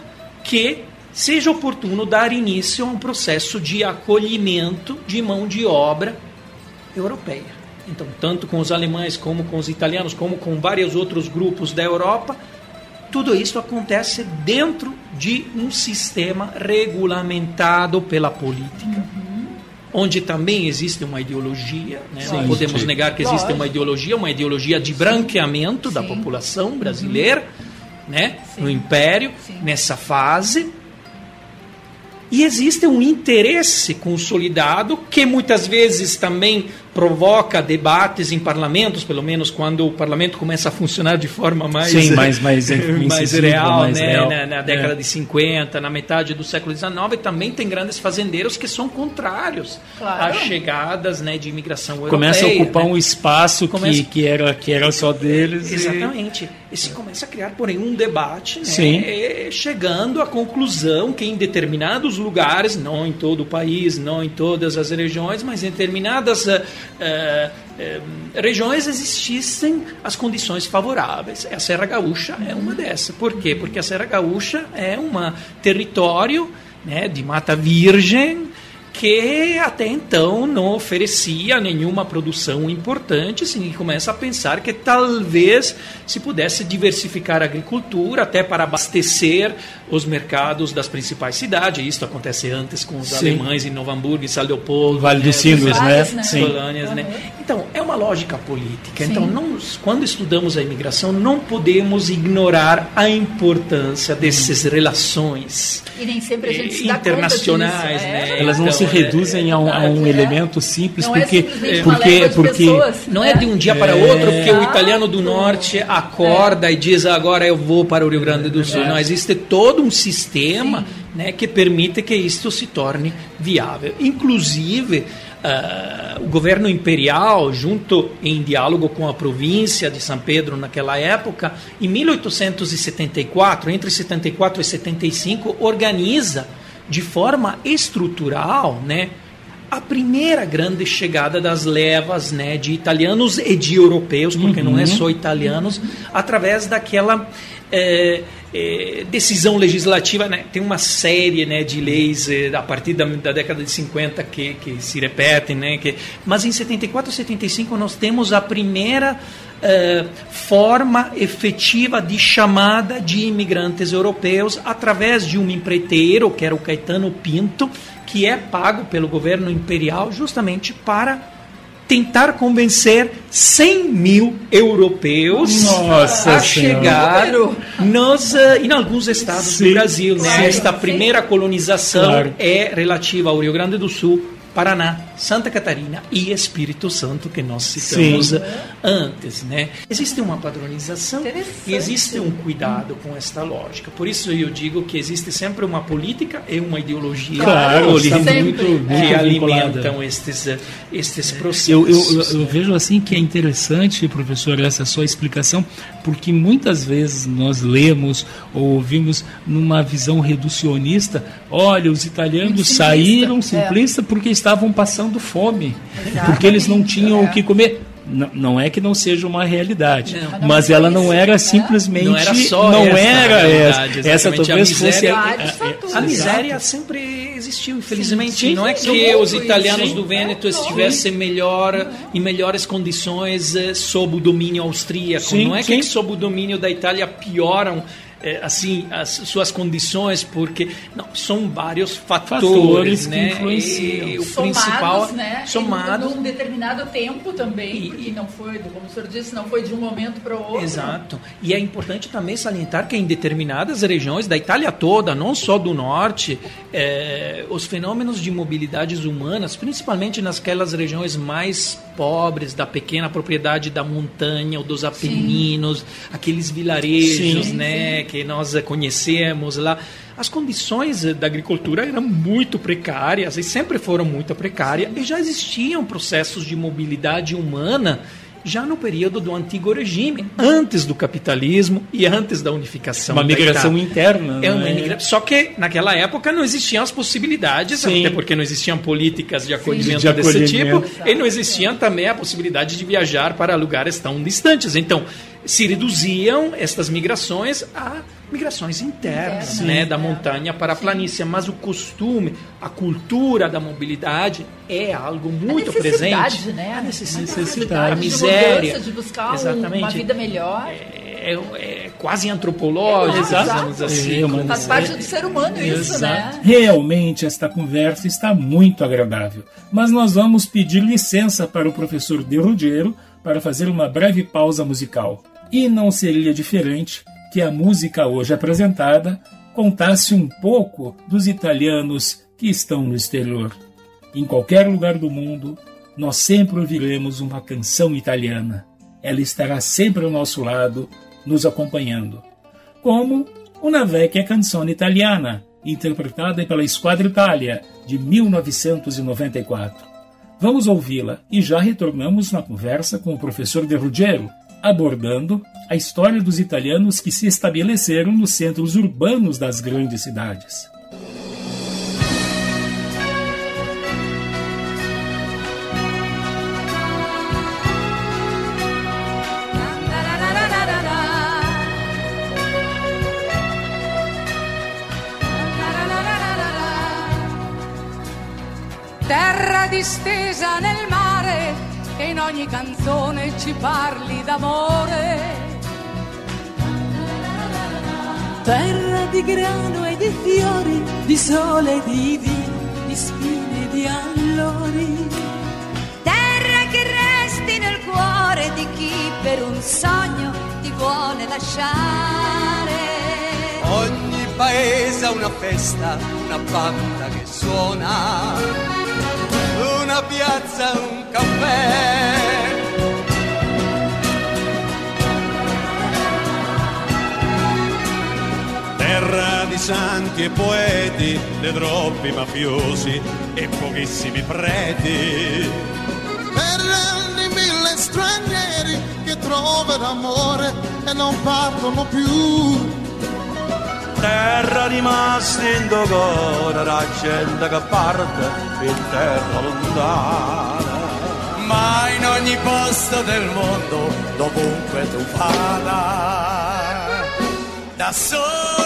que seja oportuno dar início a um processo de acolhimento de mão de obra europeia. Então, tanto com os alemães, como com os italianos, como com vários outros grupos da Europa, tudo isso acontece dentro de um sistema regulamentado pela política. Onde também existe uma ideologia, né? não Sim, podemos sim. negar que existe uma ideologia, uma ideologia de branqueamento da Sim. população brasileira, né? no Império, nessa fase. E existe um interesse consolidado que muitas vezes também provoca debates em parlamentos, pelo menos quando o parlamento começa a funcionar de forma mais Sim, mais- mais [LAUGHS] mais incisiva, real, mais né? real. Na, na década É. de 50, na metade do século XIX, e também tem grandes fazendeiros que são contrários Claro. às chegadas né, de imigração europeia. Começa a ocupar né? um espaço Começa- que, que, era, que era só deles. e- Exatamente. E se começa a criar, porém, um debate, né, Sim. eh, chegando à conclusão que em determinados lugares, não em todo o país, não em todas as regiões, mas em determinadas eh, eh, regiões existissem as condições favoráveis. A Serra Gaúcha é uma dessas. Por quê? Porque a Serra Gaúcha é um território né, de mata virgem que até então não oferecia nenhuma produção importante, assim, e começa a pensar que talvez se pudesse diversificar a agricultura até para abastecer os mercados das principais cidades. Isso acontece antes com os Sim. alemães em Novo Hamburgo, em São Leopoldo, Vale dos Sinos, né? Várias, né? Sim. colônias, né? Então, é uma lógica política. Então, não, quando estudamos a imigração, não podemos ignorar a importância dessas relações E nem sempre a gente se dá conta internacionais, disso, né? é. Elas não Então, se é- reduzem a um, a um é. elemento simples, Não é porque, uma porque, porque pessoas. Não é de um dia para É. outro, porque o italiano do norte acorda e diz agora eu vou para o Rio Grande do Sul. Não, existe todo um sistema né, que permite que isto se torne viável. Inclusive, uh, o governo imperial, junto em diálogo com a província de São Pedro naquela época, em 1874, entre 74 e 75, organiza de forma estrutural, né, a primeira grande chegada das levas né, de italianos e de europeus, porque uhum. não é uhum. só italianos, através daquela é, é, decisão legislativa. Né, tem uma série né, de leis é, a partir da, da, década de 50 que, que se repetem, né, que, mas em 74 e 75 nós temos a primeira é, forma efetiva de chamada de imigrantes europeus através de um empreiteiro, que era o Caetano Pinto, que é pago pelo governo imperial justamente para tentar convencer 100 mil europeus Nossa a chegar nos, uh, em alguns estados sim, do Brasil. Né? Esta primeira colonização claro. é relativa ao Rio Grande do Sul, Paraná, Santa Catarina e Espírito Santo, que nós citamos Sim. antes. Né? Existe uma padronização e existe um cuidado com esta lógica. Por isso eu digo que existe sempre uma política e uma ideologia claro, muito, muito que alimentam estes, estes processos. Eu, eu, eu, vejo assim que é interessante, professor, essa sua explicação, porque muitas vezes nós lemos ou ouvimos numa visão reducionista, olha, os italianos simplista, saíram simplista é. porque estavam passando fome, Exatamente. porque eles não tinham é. o que comer. Não, não é que não seja uma realidade, não, mas ela não era né? simplesmente. Não era só não essa era essa. Essa talvez fosse. A, a, a, miséria sempre existiu, infelizmente. Sim, sim, não é que os italianos do Vêneto estivessem melhor, em melhores condições eh, sob o domínio austríaco. não é que sob o domínio da Itália pioram é, assim as suas condições porque não são vários fatores, fatores né? que influenciam e o somados, principal né? somado num determinado tempo também e, porque não foi como o senhor disse não foi de um momento para o outro exato e é importante também salientar que em determinadas regiões da Itália toda não só do norte é, os fenômenos de mobilidades humanas principalmente nasquelas regiões mais pobres da pequena propriedade da montanha ou dos Apeninos Sim. aqueles vilarejos Sim. né que nós conhecemos lá, as condições da agricultura eram muito precárias e sempre foram muito precárias e já existiam processos de mobilidade humana já no período do antigo regime, antes do capitalismo e antes da unificação. Uma migração interna. É uma né? Só que naquela época não existiam as possibilidades, Sim. até porque não existiam políticas de acolhimento de desse acolhimento. tipo, e não existia também a possibilidade de viajar para lugares tão distantes. Então, se reduziam estas migrações a migrações internas, né, da montanha para a planície, mas o costume, a cultura da mobilidade é algo muito a presente. Né? A necessidade, necessidade. a miséria, de buscar exatamente. uma vida melhor. É, é, é quase antropológico, digamos assim. É, Faz parte do ser humano isso, Exato. né? Realmente esta conversa está muito agradável, mas nós vamos pedir licença para o professor De Ruggiero para fazer uma breve pausa musical. E não seria diferente que a música hoje apresentada contasse um pouco dos italianos que estão no exterior. Em qualquer lugar do mundo, nós sempre ouviremos uma canção italiana. Ela estará sempre ao nosso lado, nos acompanhando. Como Una vecchia canzone italiana, interpretada pela Squadra Itália, de 1994. Vamos ouvi-la e já retornamos na conversa com o professor De Ruggiero, abordando a história dos italianos que se estabeleceram nos centros urbanos das grandes cidades. Terra distesa nel mare che in ogni canzone ci parli d'amore. Terra di grano e di fiori, di sole e di vino, di spine e di allori. Terra che resti nel cuore di chi per un sogno ti vuole lasciare. Ogni paese ha una festa, una banda che suona una piazza, un caffè. Terra di santi e poeti, dei troppi mafiosi e pochissimi preti. Per anni mille stranieri che trovano amore e non partono più. Terra rimasta in dogora, la gente che parte per terra lontana. Ma in ogni posto del mondo, dovunque tu vada, da solo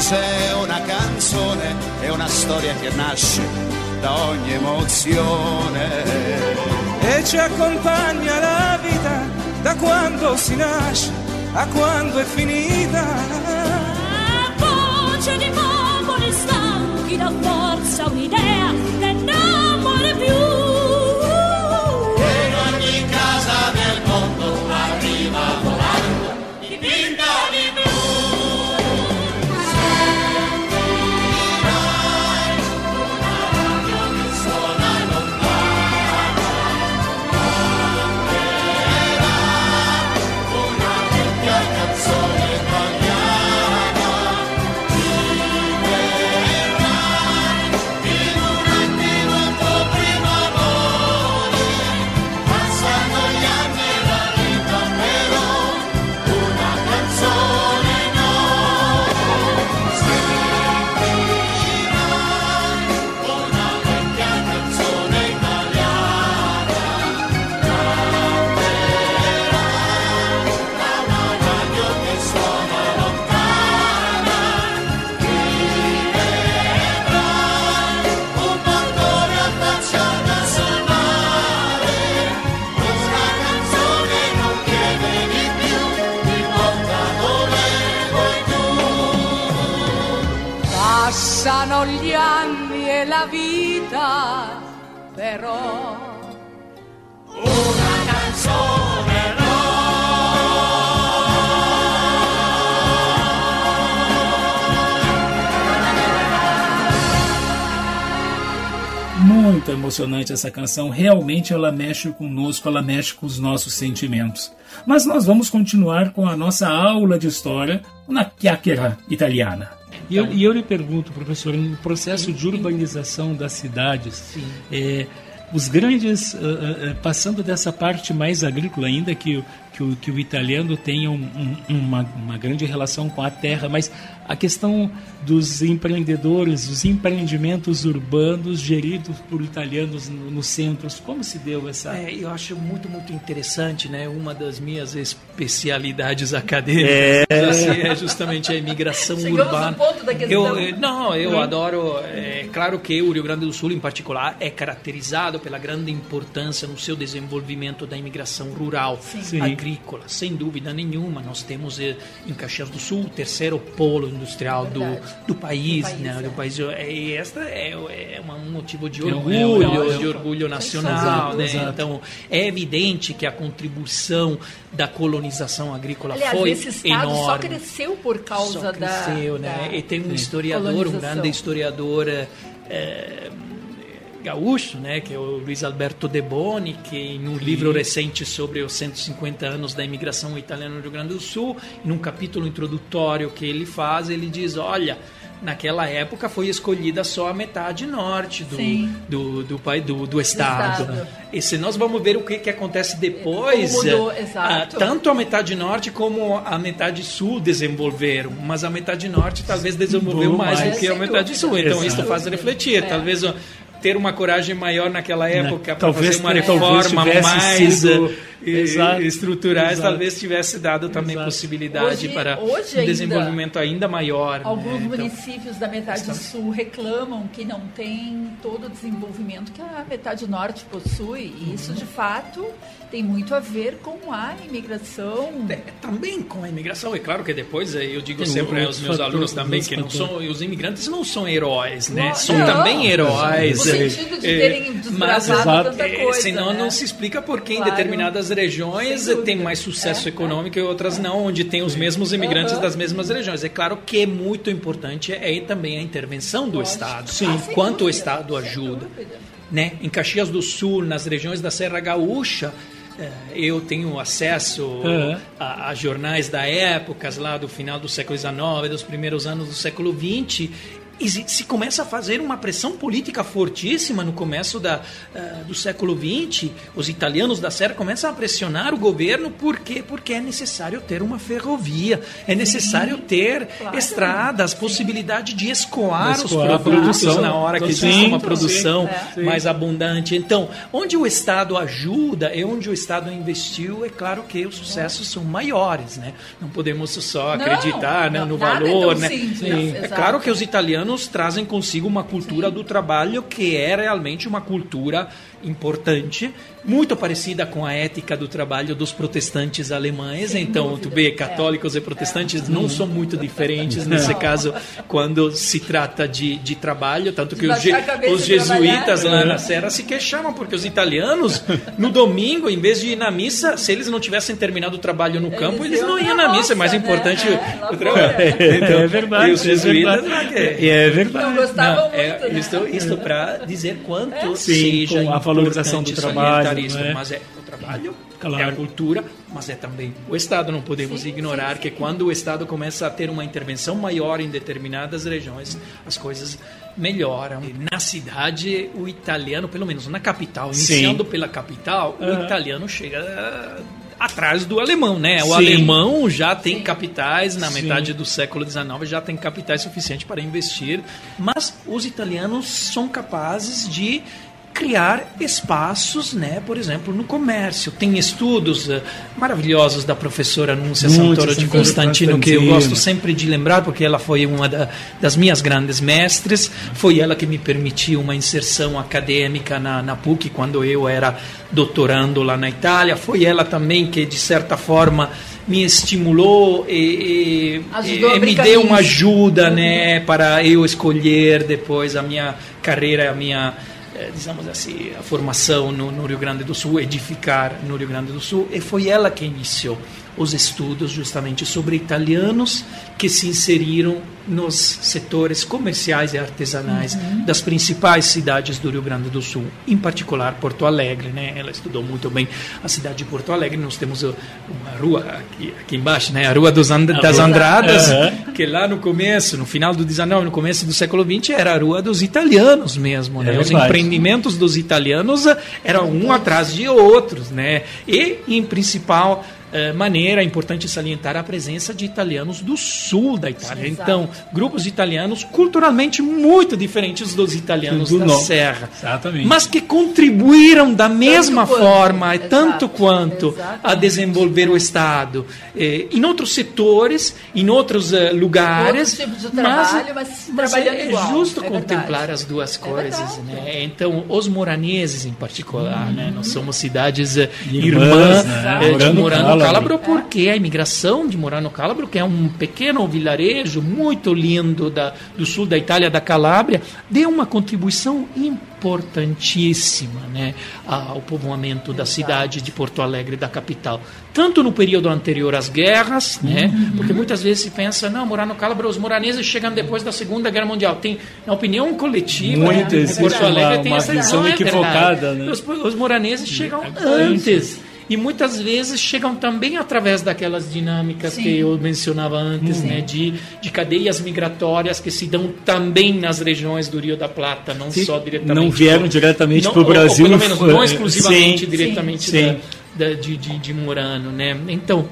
cos'è una canzone? È una storia che nasce da ogni emozione. e ci accompagna la vita da quando si nasce a quando è finita. voce di popoli stanchi da forza un'idea emocionante essa canção, realmente ela mexe conosco, ela mexe com os nossos sentimentos. Mas nós vamos continuar com a nossa aula de história na chiacchiera italiana. E eu, e eu lhe pergunto, professor, no processo de urbanização das cidades, é, os grandes, ah, ah, passando dessa parte mais agrícola ainda, que, o- que, o, que o italiano tenha um- um- uma, uma grande relação com a terra, mas a questão dos empreendedores, os empreendimentos urbanos geridos por italianos no- nos centros, como se deu essa... É, eu acho muito, muito interessante, né? Uma das minhas especialidades acadêmicas É. assim, é justamente a imigração Chegamos urbana. no ponto da questão. Eu, eu- não, eu Hum. adoro. É claro que o Rio Grande do Sul, em particular, é caracterizado pela grande importância no seu desenvolvimento da imigração rural, Sim. agrícola, sem dúvida nenhuma. Nós temos eh, em Caxias do Sul o terceiro polo industrial do, do país, Do país, né? é. Do país. E esta é, é um motivo de É orgulho, é um- de orgulho nacional, Exato, né? exato. Então é evidente que a contribuição da colonização agrícola Aliás, foi esse estado enorme. só cresceu por causa Só da. cresceu, né? da E tem um historiador, um grande historiador eh, gaúcho, né, que é o Luiz Alberto De Boni, que no livro recente sobre os 150 anos da imigração italiana no Rio Grande do Sul, num capítulo introdutório que ele faz, ele diz, olha, naquela época foi escolhida só a metade norte do, do, do, pai- do, do estado. estado. E se nós vamos ver o que, que acontece depois, mudou, eh, exato. ah, tanto a metade norte como a metade sul desenvolveram, mas a metade norte talvez desenvolveu mais, mais. do que a metade dúvida. sul. Então Exato. isso faz refletir. É. Talvez ter uma coragem maior naquela época para Talvez- fazer uma reforma mais sido- Exato, estruturais, exato. talvez tivesse dado também possibilidade Hoje- para hoje um ainda- desenvolvimento ainda maior. Alguns né? Então, municípios da metade sul reclamam que não tem todo o desenvolvimento que a metade norte possui. E isso, de fato, tem muito a ver com a imigração. também com a imigração. É claro que depois eh, eu digo Tem sempre aos meus fatores, alunos também que não são, os imigrantes não são heróis, né? Não, são não. também heróis. No sentido de eh, terem mas desbravado tanta eh, coisa, senão né? não se explica por que em Claro. determinadas regiões tem mais sucesso É, econômico e outras não, onde tem os mesmos imigrantes Aham. das mesmas regiões. É claro que é muito importante é também a intervenção do Estado. Sim. Ah, Quanto o dúvida, Estado sem ajuda né? Em Caxias do Sul, nas regiões da Serra Gaúcha, eh, eu tenho acesso Uhum. a, a jornais da época, lá do final do século XIX, dos primeiros anos do século XX. E se começa a fazer uma pressão política fortíssima no começo da, eh, do século XX. Os italianos da Serra começam a pressionar o governo. Por quê? Porque é necessário ter uma ferrovia, é necessário ter claro. estradas, possibilidade de escoar, De os escoar a produtos produção. na hora que Sim, existe uma sim, produção sim. mais abundante. Então, onde o Estado ajuda e onde o Estado investiu, é claro que os sucessos são maiores, né? Não podemos só Não, acreditar né, não, no nada é valor, né? É claro que os italianos trazem consigo uma cultura do trabalho que é realmente uma cultura importante, muito parecida com a ética do trabalho dos protestantes alemães. então, tu vê, católicos e protestantes não são muito [LAUGHS] diferentes nesse caso quando se trata de, de trabalho, tanto que os, os e jesuítas lá na Serra se queixavam, porque os italianos, no domingo, em vez de ir na missa, se eles não tivessem terminado o trabalho no campo, eles não iam na missa. É mais importante [LAUGHS] o trabalho. É verdade, E os é jesuítas, verdade. lá que- É verdade. Não gostavam não, é, muito, né? isto, isto para dizer quanto Sim, seja com a valorização do importante trabalho, salientar isto, não é? mas é o trabalho, Claro. é a cultura, mas é também o Estado. Não podemos ignorar que quando o Estado começa a ter uma intervenção maior em determinadas regiões, as coisas melhoram. Na cidade, o italiano, pelo menos na capital, Sim. iniciando pela capital, o Aham. italiano chega ah, atrás do alemão, né? O Sim. alemão já tem capitais na Sim. metade do século XIX, já tem capitais suficientes para investir, mas os italianos são capazes de criar espaços, né, por exemplo, no comércio. Tem estudos eh, maravilhosos da professora Núncia Santoro de Santoro Constantino, que eu Constantino. gosto sempre de lembrar, porque ela foi uma da- das minhas grandes mestres. Foi ela que me permitiu uma inserção acadêmica na, na PUC quando eu era doutorando lá na Itália. Foi ela também que, de certa forma, me estimulou e, e- e me deu uma ajuda né, para eu escolher depois a minha carreira, a minha eh, digamos assim, a formação no, no Rio Grande do Sul, edificar no Rio Grande do Sul, e foi ela que iniciou os estudos justamente sobre italianos que se inseriram nos setores comerciais e artesanais Uhum. das principais cidades do Rio Grande do Sul, em particular Porto Alegre, né? Ela estudou muito bem a cidade de Porto Alegre. Nós temos uh, uma rua aqui, aqui embaixo, né? A Rua dos And- A das rua- Andradas, Aham. que lá no começo, no final do 19, no começo do século 20, era a Rua dos Italianos mesmo, né? É Os verdade. empreendimentos dos italianos eh, eram um atrás de outros, né? E, em principal maneira, é importante salientar a presença de italianos do sul da Itália. Exato. Então, grupos de italianos culturalmente muito diferentes dos italianos Do da norte. Serra. Exatamente. Mas que contribuíram da mesma quanto. forma, e Exato. tanto quanto, a Exatamente. desenvolver o Estado. Eh, em outros setores, em outros eh, lugares. De trabalho, mas, mas é, igual. justo É contemplar verdade. as duas É coisas, verdade. né? Então, os moraneses em particular, né? Nós somos cidades eh, Irmãs, irmãs né? eh, de Morano Cálabro. Cálabro, porque a imigração de Morano Cálabro, que é um pequeno vilarejo muito lindo da, do sul da Itália, da Calábria, deu uma contribuição importantíssima, né, ao povoamento da cidade de Porto Alegre, da capital. Tanto no período anterior às guerras, né, Uhum. porque muitas vezes se pensa, não, Morano Cálabro, os moraneses chegam depois da Segunda Guerra Mundial. Tem, na opinião coletiva, Muito, né, Porto Alegre uma- tem uma essa visão é equivocada, né? Os, os moraneses chegam antes. E muitas vezes chegam também através daquelas dinâmicas Sim. que eu mencionava antes, né, de, de cadeias migratórias que se dão também nas regiões do Rio da Plata, não Sim. só diretamente. Não vieram diretamente para o ou- ou Brasil. pelo menos não foi- exclusivamente diretamente da- da- de, de, de Murano, né? Então,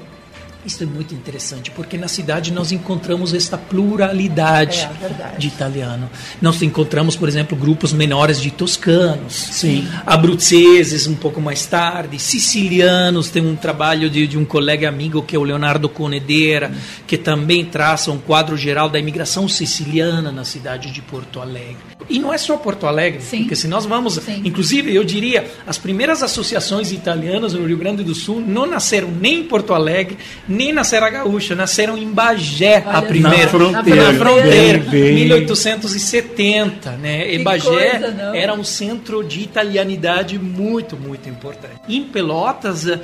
Isso é muito interessante, porque na cidade nós encontramos esta pluralidade É, de italiano. Nós encontramos, por exemplo, grupos menores de toscanos, Sim. abruzzeses um pouco mais tarde, sicilianos, tem um trabalho de, de um colega amigo que é o Leonardo Conedera, que também traça um quadro geral da imigração siciliana na cidade de Porto Alegre. E não é só Porto Alegre, porque se nós vamos, inclusive eu diria, as primeiras associações italianas no Rio Grande do Sul não nasceram nem em Porto Alegre, nem na Serra Gaúcha, nasceram em Bagé, a Olha primeira, só. Na fronteira. na fronteira, Bem, bem. 1870, né? E Que Bagé coisa, era um centro de italianidade muito, muito importante. Em Pelotas, eh,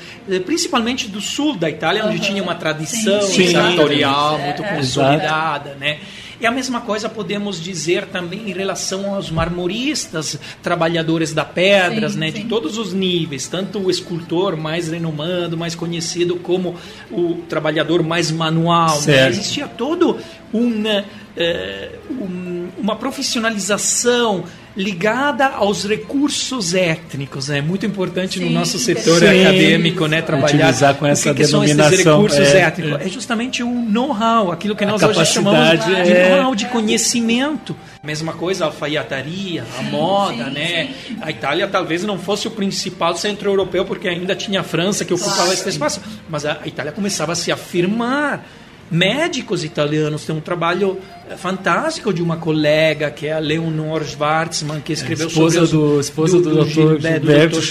principalmente do sul da Itália, onde tinha uma tradição Sim. senatorial Sim. muito É, é. consolidada, né? E a mesma coisa podemos dizer também em relação aos marmoristas, trabalhadores da pedras, Sim, né, sim. de todos os níveis, tanto o escultor mais renomado, mais conhecido, como o trabalhador mais manual. né? Existia todo uma, eh, um- uma profissionalização ligada aos recursos étnicos. É muito importante no Sim, nosso setor Sim. acadêmico né, trabalhar Utilizar com o essa que, que são esses denominação, recursos é, étnicos. é. É justamente o know-how, aquilo que A nós hoje chamamos de é. know-how, de conhecimento. Mesma coisa a alfaiataria, a moda, né? A Itália talvez não fosse o principal centro europeu, porque ainda tinha a França que ocupava Claro. esse espaço, mas a Itália começava a se afirmar. Médicos italianos têm um trabalho fantástico de uma colega que é a Leonor Schwarzman, que escreveu esposa sobre os- do- esposa do Dr. Gilberto- do Gilberto Dr.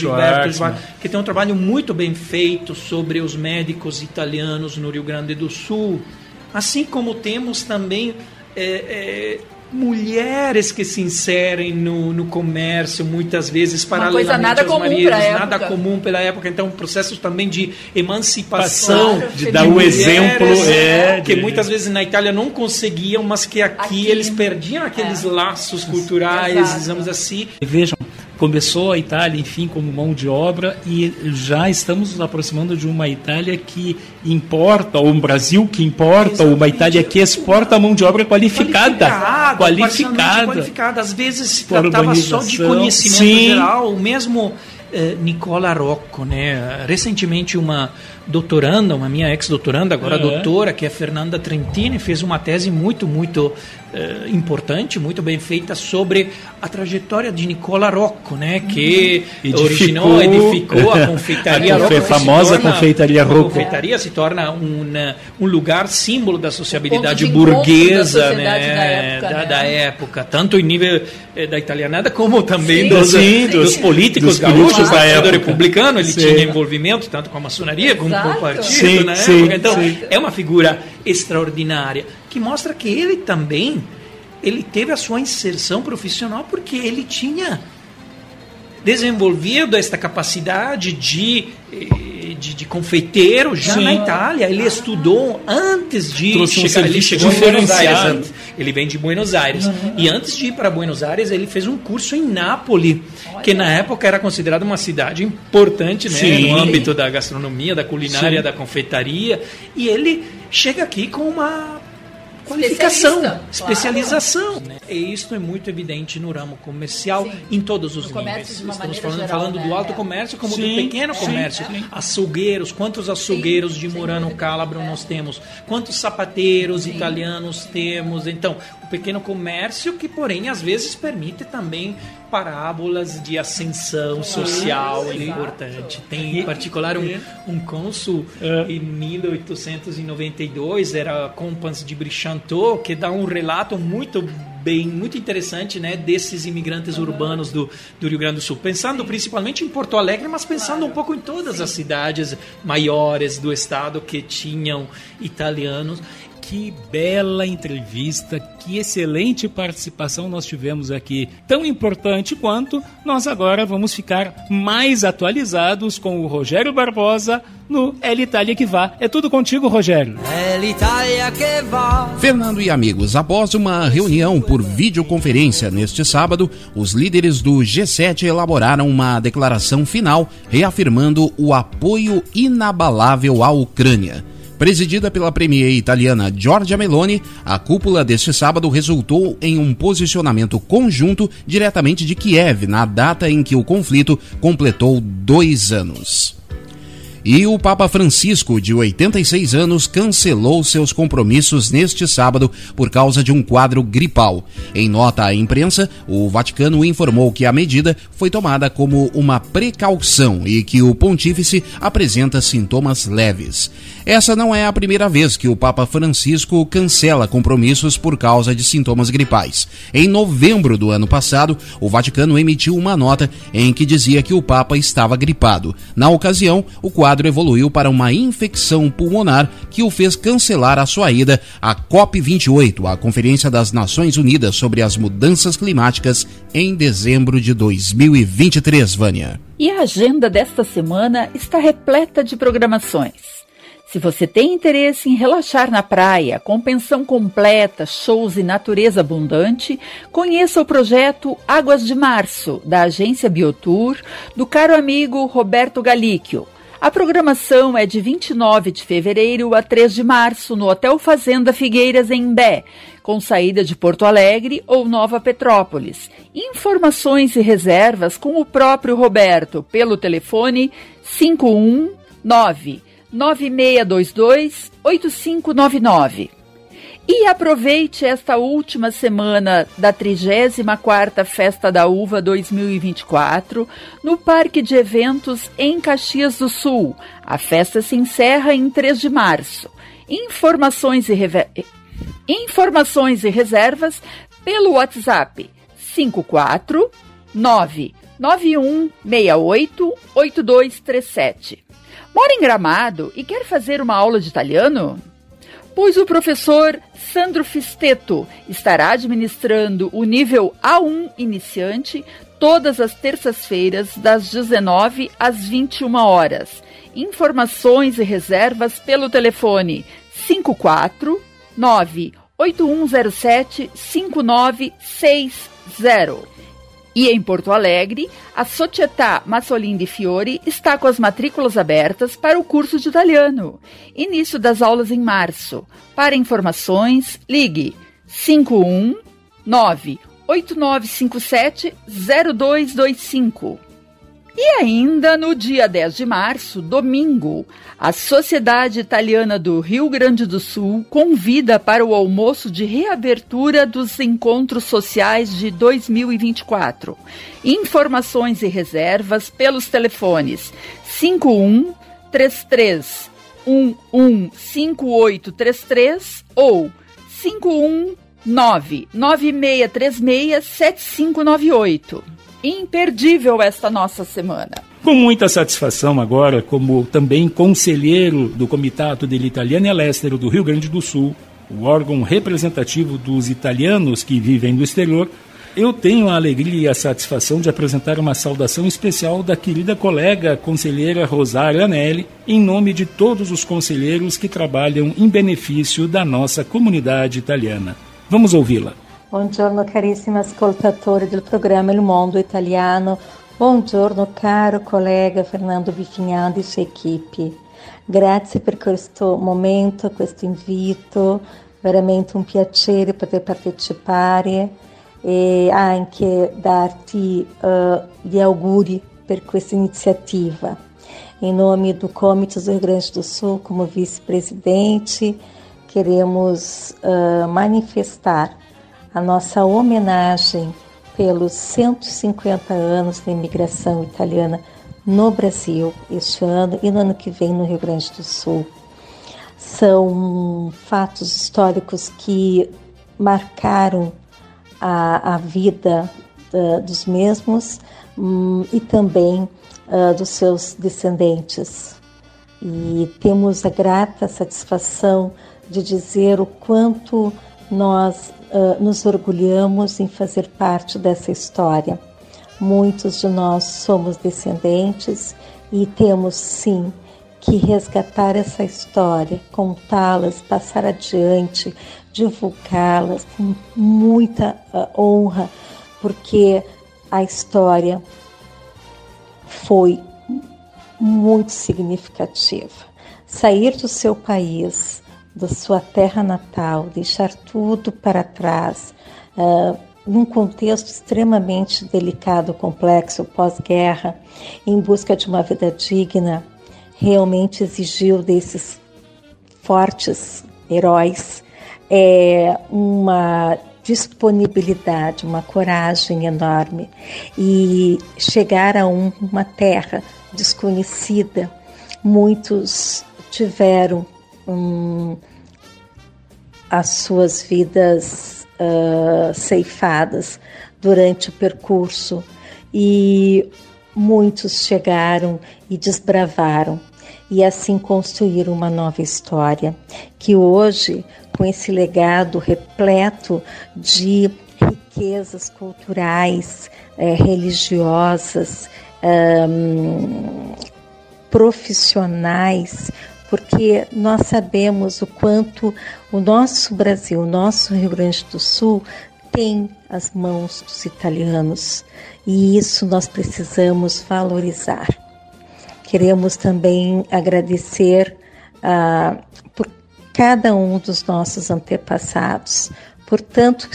Schwarzman. que tem um trabalho muito bem feito sobre os médicos italianos no Rio Grande do Sul. Assim como temos também é, é, mulheres que se inserem no, no comércio, muitas vezes Uma paralelamente coisa nada aos comum maridos, nada época. comum pela época. Então, processos também de emancipação, Claro, de dar o mulheres, exemplo, é, que de- muitas vezes na Itália não conseguiam, mas que aqui, Aqui, eles perdiam aqueles é. laços culturais, Exato. digamos assim, Vejam, começou a Itália, enfim, como mão de obra e já estamos nos aproximando de uma Itália que importa, ou um Brasil que importa, ou uma Itália que exporta mão de obra qualificada. qualificada, Qualificada. qualificada. Às vezes se tratava só de conhecimento Sim. geral. O mesmo eh, Nicola Rocco, né? Recentemente uma doutoranda, uma minha ex-doutoranda, agora É. doutora, que é Fernanda Trentini, fez uma tese muito, muito eh, importante, muito bem feita sobre a trajetória de Nicola Rocco, né? Que Edificou- originou, edificou [LAUGHS] a confeitaria A Rocco. confe- que se famosa torna- confeitaria a Rocco. confeitaria se torna um, né, um lugar símbolo da sociabilidade da burguesa, sociedade né? da época, da, né? da época, tanto em nível eh, da italianada como também Sim, dos, sim, dos, dos- políticos dos gaúchos, políticos da época. republicano, ele Sim. tinha envolvimento tanto com a maçonaria como com o Exato. partido Sim, na sim, época. Então, sim. é uma figura extraordinária que mostra que ele também ele teve a sua inserção profissional porque ele tinha desenvolvido esta capacidade de, eh, de, de confeiteiro já Sim. na Itália. Ele estudou antes de Trouxe um chegar. Ele serviço chegou em Buenos Aires. Ele vem de Buenos Aires. E antes de ir para Buenos Aires, ele fez um curso em Nápoles, que na época era considerada uma cidade importante né, no âmbito da gastronomia, da culinária, Sim. da confeitaria. E ele chega aqui com uma qualificação, especialização. né? E isso é muito evidente no ramo comercial em todos os níveis. Estamos falando, geral, falando né? do alto É. comércio como Sim, do pequeno sim, comércio. sim. Açougueiros, quantos açougueiros de Murano Calabro nós temos? Quantos sapateiros italianos temos? Então, pequeno comércio que, porém, às vezes permite também parábolas de ascensão social importante. Tem, em particular, um, um cônsul em 1892, era Compans de Brichanteau, que dá um relato muito bem, muito interessante, né, desses imigrantes urbanos do, do Rio Grande do Sul. Pensando principalmente em Porto Alegre, mas pensando um pouco em todas as cidades maiores do estado que tinham italianos. Que bela entrevista, que excelente participação nós tivemos aqui. Tão importante quanto nós agora vamos ficar mais atualizados com o Rogério Barbosa no El Itália que vá. É tudo contigo, Rogério. È l'Italia che va. Fernando e amigos, após uma reunião por videoconferência neste sábado, os líderes do G7 elaboraram uma declaração final reafirmando o apoio inabalável à Ucrânia. Presidida pela premier italiana Giorgia Meloni, a cúpula deste sábado resultou em um posicionamento conjunto diretamente de Kiev na data em que o conflito completou dois anos. E o Papa Francisco, de 86 anos, cancelou seus compromissos neste sábado por causa de um quadro gripal. Em nota à imprensa, o Vaticano informou que a medida foi tomada como uma precaução e que o pontífice apresenta sintomas leves. Essa não é a primeira vez que o Papa Francisco cancela compromissos por causa de sintomas gripais. Em novembro do ano passado, o Vaticano emitiu uma nota em que dizia que o Papa estava gripado. Na ocasião, o quadro evoluiu para uma infecção pulmonar que o fez cancelar a sua ida à COP28, a Conferência das Nações Unidas sobre as Mudanças Climáticas, em dezembro de 2023, Vânia. E a agenda desta semana está repleta de programações. Se você tem interesse em relaxar na praia, com pensão completa, shows e natureza abundante, conheça o projeto Águas de Março, da agência Biotour, do caro amigo Roberto Galíquio. A programação é de 29 de fevereiro a 3 de março no Hotel Fazenda Figueiras, em Imbé, com saída de Porto Alegre ou Nova Petrópolis. Informações e reservas com o próprio Roberto pelo telefone 519 9622 8599. E aproveite esta última semana da 34ª Festa da Uva 2024 no Parque de Eventos em Caxias do Sul. A festa se encerra em 3 de março. Informações e, Informações e reservas pelo WhatsApp 54 99168 8237. Mora em Gramado e quer fazer uma aula de italiano? Pois o professor Sandro Fisteto estará administrando o nível A1 iniciante todas as terças-feiras, das 19 às 21 horas. Informações e reservas pelo telefone 54 98107 5960. E em Porto Alegre, a Società Massolin di Fiori está com as matrículas abertas para o curso de italiano. Início das aulas em março. Para informações, ligue 519 8957 0225. E ainda no dia 10 de março, domingo, a Sociedade Italiana do Rio Grande do Sul convida para o almoço de reabertura dos encontros sociais de 2024. Informações e reservas pelos telefones 51 33 11 5833 ou 51 9636 7598 imperdível esta nossa semana. Com muita satisfação agora, como também conselheiro do Comitato dell'Italiana All'Estero do Rio Grande do Sul, o órgão representativo dos italianos que vivem no exterior, eu tenho a alegria e a satisfação de apresentar uma saudação especial da querida colega conselheira Rosária Anelli, em nome de todos os conselheiros que trabalham em benefício da nossa comunidade italiana. Vamos ouvi-la. Buongiorno carissimi ascoltatori del programma Il Mondo Italiano, buongiorno caro collega Fernando Bifignani e sua equipe. Grazie per questo momento, questo invito, veramente un piacere poter partecipare e anche darti uh, gli auguri per questa iniziativa. Em nome do Comitê do Rio Grande do Sul, como vice-presidente, queremos uh, manifestar a nossa homenagem pelos 150 anos da imigração italiana no Brasil este ano e no ano que vem no Rio Grande do Sul. São fatos históricos que marcaram a, a vida uh, dos mesmos um, e também uh, dos seus descendentes. E temos a grata satisfação de dizer o quanto nós uh, nos orgulhamos em fazer parte dessa história. Muitos de nós somos descendentes e temos sim que resgatar essa história, contá-las, passar adiante, divulgá-las com muita uh, honra, porque a história foi muito significativa. Sair do seu país, da sua terra natal, deixar tudo para trás, uh, num contexto extremamente delicado, complexo, pós-guerra, em busca de uma vida digna, realmente exigiu desses fortes heróis é, uma disponibilidade, uma coragem enorme e chegar a um, uma terra desconhecida. Muitos tiveram um, as suas vidas uh, ceifadas durante o percurso. E muitos chegaram e desbravaram e assim construir uma nova história, que hoje, com esse legado repleto de riquezas culturais, eh, religiosas, profissionais, porque nós sabemos o quanto o nosso Brasil, o nosso Rio Grande do Sul, tem as mãos dos italianos e isso nós precisamos valorizar. Queremos também agradecer ah, por cada um dos nossos antepassados, por tanto,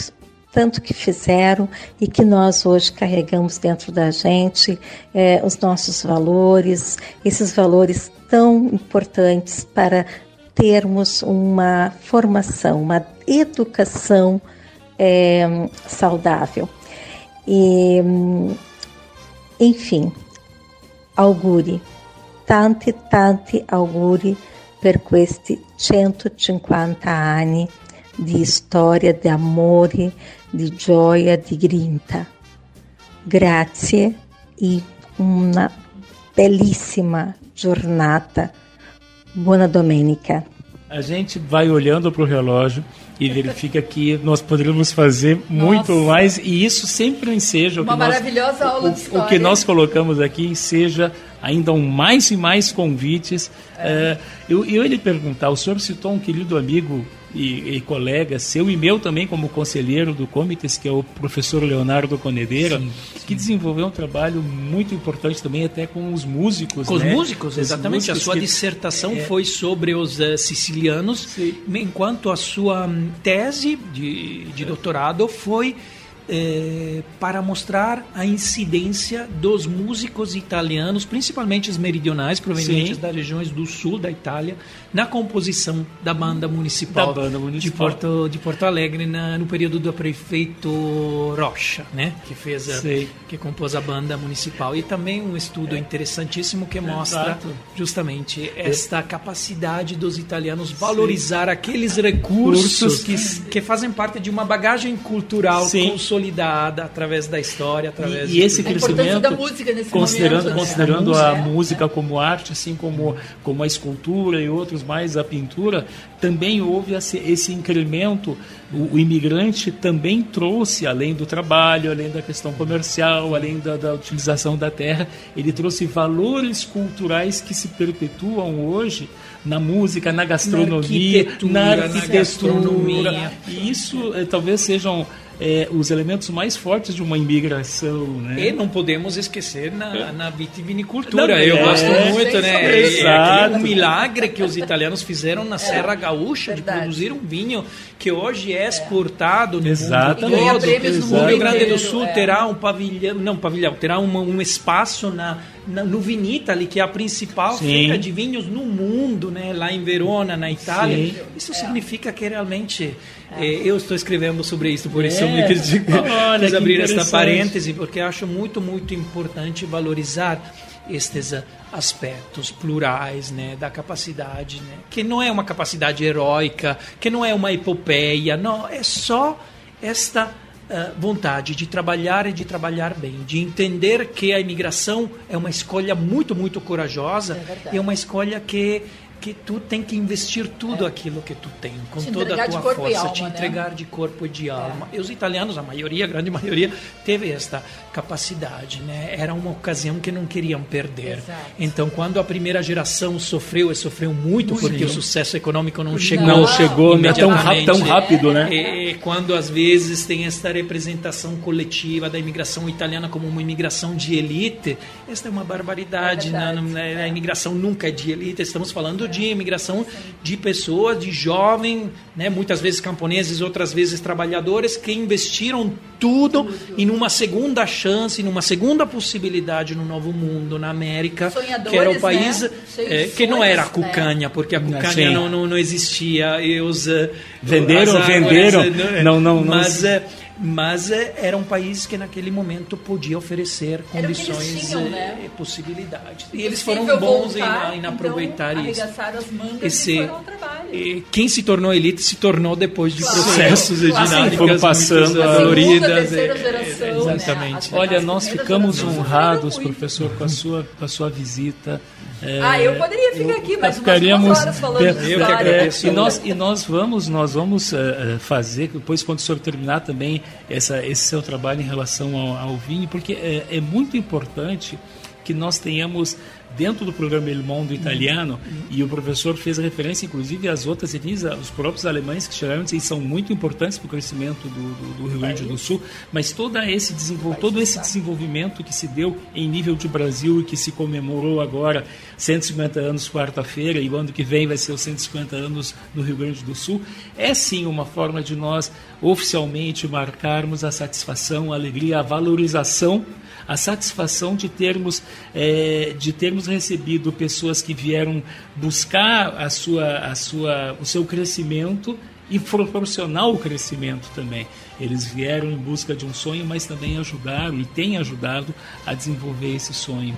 tanto que fizeram e que nós hoje carregamos dentro da gente, eh, os nossos valores, esses valores tão importantes para termos uma formação, uma educação eh, saudável. E, enfim, augure tanti tanti auguri per questi 150 anni di storia, di amore, di gioia, di grinta. Grazie e una bellissima giornata. Buona domenica. A gente vai olhando para o relógio e verifica que nós poderíamos fazer muito Nossa. mais e isso sempre enseja uma o que maravilhosa nós, aula o, de história. o que nós colocamos aqui seja ainda um mais e mais convites. É. Uh, eu, eu ia lhe perguntar, o senhor citou um querido amigo e, e, colega seu e meu também como conselheiro do Comites, que é o professor Leonardo Conedeira, sim, sim. que desenvolveu um trabalho muito importante também até com os músicos. Com né? os músicos, exatamente. Músicos a sua que... dissertação é... foi sobre os uh, sicilianos, sim. enquanto a sua hum, tese de, de doutorado foi é, para mostrar a incidência dos músicos italianos, principalmente os meridionais, provenientes Sim. das regiões do sul da Itália, na composição da banda municipal, da banda municipal. De, Porto, de Porto Alegre na, no período do prefeito Rocha, né, que fez a, que compôs a banda municipal e também um estudo é. interessantíssimo que mostra Exato. justamente esta capacidade dos italianos valorizar Sim. aqueles recursos que, que fazem parte de uma bagagem cultural Sim. Consolidada através da história, através e, e esse crescimento da música nesse considerando momento, né? considerando a, música, a música como arte, assim como como a escultura e outros mais a pintura, também houve esse, esse incremento. O, o, imigrante também trouxe, além do trabalho, além da questão comercial, além da, da utilização da terra, ele trouxe valores culturais que se perpetuam hoje na música, na gastronomia, na arquitetura. Na arquitetura. Na e isso eh, talvez sejam é, os elementos mais fortes de uma imigração, né? E não podemos esquecer na, na vitivinicultura. Não, Eu é, gosto muito, né? Exato. É um milagre que os italianos fizeram na Serra Gaúcha Verdade. de produzir um vinho que hoje é exportado no Exatamente. mundo todo. O Rio Grande do Sul terá um pavilhão, não pavilhão, terá uma, um espaço na, na, no Vinitali, que é a principal Sim. feira de vinhos no mundo, né? Lá em Verona, na Itália. Sim. Isso significa que realmente é. eu estou escrevendo sobre isso, por isso é. eu me quis, [LAUGHS] Olha, quis abrir esta parêntese, porque acho muito, muito importante valorizar estes aspectos plurais né, da capacidade, né, que não é uma capacidade heróica, que não é uma epopeia, não, é só esta uh, vontade de trabalhar e de trabalhar bem, de entender que a imigração é uma escolha muito, muito corajosa é e é uma escolha que que tu tem que investir tudo é. aquilo que tu tem, com te toda a tua força, alma, te né? entregar de corpo e de alma. É. E os italianos, a maioria, a grande maioria, teve esta capacidade, né? Era uma ocasião que não queriam perder. Exato. Então, quando a primeira geração sofreu, e sofreu muito, muito. porque o sucesso econômico não chegou, não chegou não é tão, rápido, tão rápido, né? E, quando às vezes tem esta representação coletiva da imigração italiana como uma imigração de elite, esta é uma barbaridade, é né? a imigração nunca é de elite. Estamos falando de imigração de pessoas, de jovens, né, muitas vezes camponeses, outras vezes trabalhadores, que investiram tudo em uma segunda chance, em uma segunda possibilidade no novo mundo, na América, que era o país né? é, que não era a cucanha, porque a cucanha não, não, não, existia. E os, venderam, as venderam, não, não, não, mas, mas era um país que naquele momento podia oferecer condições tinham, né? e possibilidades. E eles foram bons voltar, em, em, aproveitar então, isso. As mangas Esse, e e quem se tornou elite se tornou depois de processos e dinâmicas foram passando muito doloridas. Geração, exatamente. Né? Olha, nós ficamos honrados, professor, com a sua, com a sua visita. É, ah, eu poderia ficar aqui, mas ficaríamos umas horas falando eu de que agradeço. E nós, e nós vamos, nós vamos uh, fazer, depois quando o senhor terminar também essa, esse seu trabalho em relação ao, ao vinho, porque é, é muito importante que nós tenhamos dentro do programa El Mondo italiano, uhum. e o professor fez referência, inclusive, às outras etnias, os próprios alemães que chegaram e são muito importantes para o crescimento do, do, do, Rio Grande do Sul, mas todo esse, todo esse desenvolvimento que se deu em nível de Brasil e que se comemorou agora 150 anos quarta-feira, e o ano que vem vai ser os 150 anos no Rio Grande do Sul, é sim uma forma de nós oficialmente marcarmos a satisfação, a alegria, a valorização a satisfação de termos, é, de termos recebido pessoas que vieram buscar a sua, a sua, o seu crescimento e proporcionar o crescimento também. Eles vieram em busca de um sonho, mas também ajudaram e têm ajudado a desenvolver esse sonho.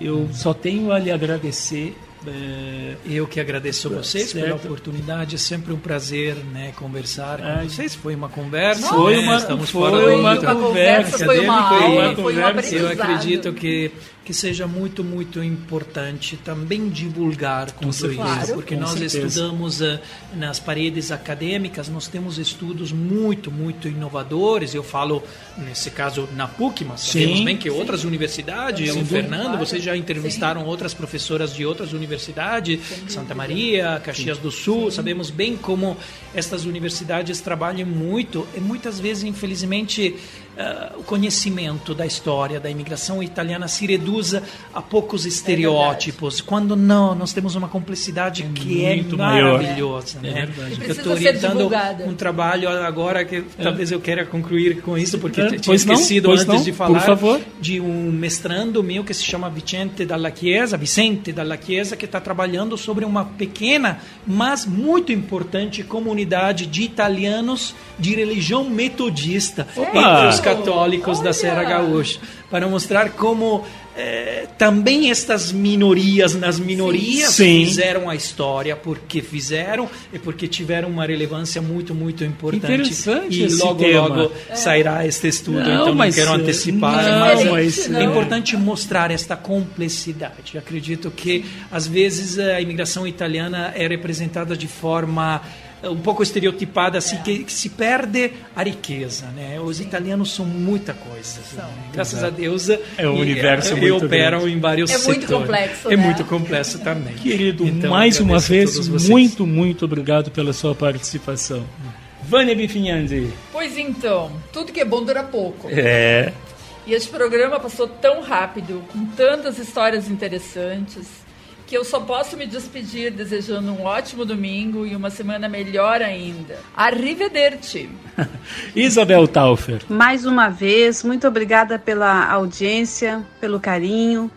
Eu só tenho a lhe agradecer é, eu que agradeço a vocês pela oportunidade, é sempre um prazer né, conversar com ah, vocês. Foi uma conversa, foi né? uma, estamos foi fora uma, conversa, foi uma aula, foi um Eu acredito que que seja muito, muito importante também divulgar com tudo claro. isso, porque nós certeza. estudamos uh, nas paredes acadêmicas, nós temos estudos muito, muito inovadores. Eu falo, nesse caso, na PUC, mas Sim. sabemos bem que outras universidades, Sim. o Fernando, claro. vocês já entrevistaram Sim. outras professoras de outras universidades, Santa Maria, Caxias do Sul, sabemos bem como estas universidades trabalham muito e muitas vezes, infelizmente, uh, o conhecimento da história da imigração italiana se reduz a poucos estereótipos, é quando não, nós temos uma complexidade é que é maravilhosa. Maior. Né? É eu estou orientando um trabalho agora que talvez eu queira concluir com isso, porque tinha pois esquecido não, antes não, de falar favor. de um mestrando meu que se chama Vicente Dalla Chiesa, Vicente Dalla Chiesa, que está trabalhando sobre uma pequena, mas muito importante comunidade de italianos de religião metodista Opa! entre os católicos Olha! da Serra Gaúcha, para mostrar como é, também estas minorias nas minorias Sim. fizeram a história porque fizeram e porque tiveram uma relevância muito muito importante Interessante e esse logo tema. logo sairá este estudo Não, então mas, não quero antecipar não, mas, mas, é não. importante mostrar esta complexidade acredito que às vezes a imigração italiana é representada de forma um pouco estereotipada assim que, que, se perde a riqueza né? Os italianos são muita coisa né? graças a Deus é um universo e, muito operam grande. em vários é setores. muito complexo é né? muito complexo também. Querido então, mais uma vez muito muito obrigado pela sua participação. Vânia Bifinhandi. Pois então tudo que é bom dura pouco. É. E esse programa passou tão rápido com tantas histórias interessantes que eu só posso me despedir desejando um ótimo domingo e uma semana melhor ainda. Arrivederci. [LAUGHS] Isabel Taufer. Mais uma vez, muito obrigada pela audiência, pelo carinho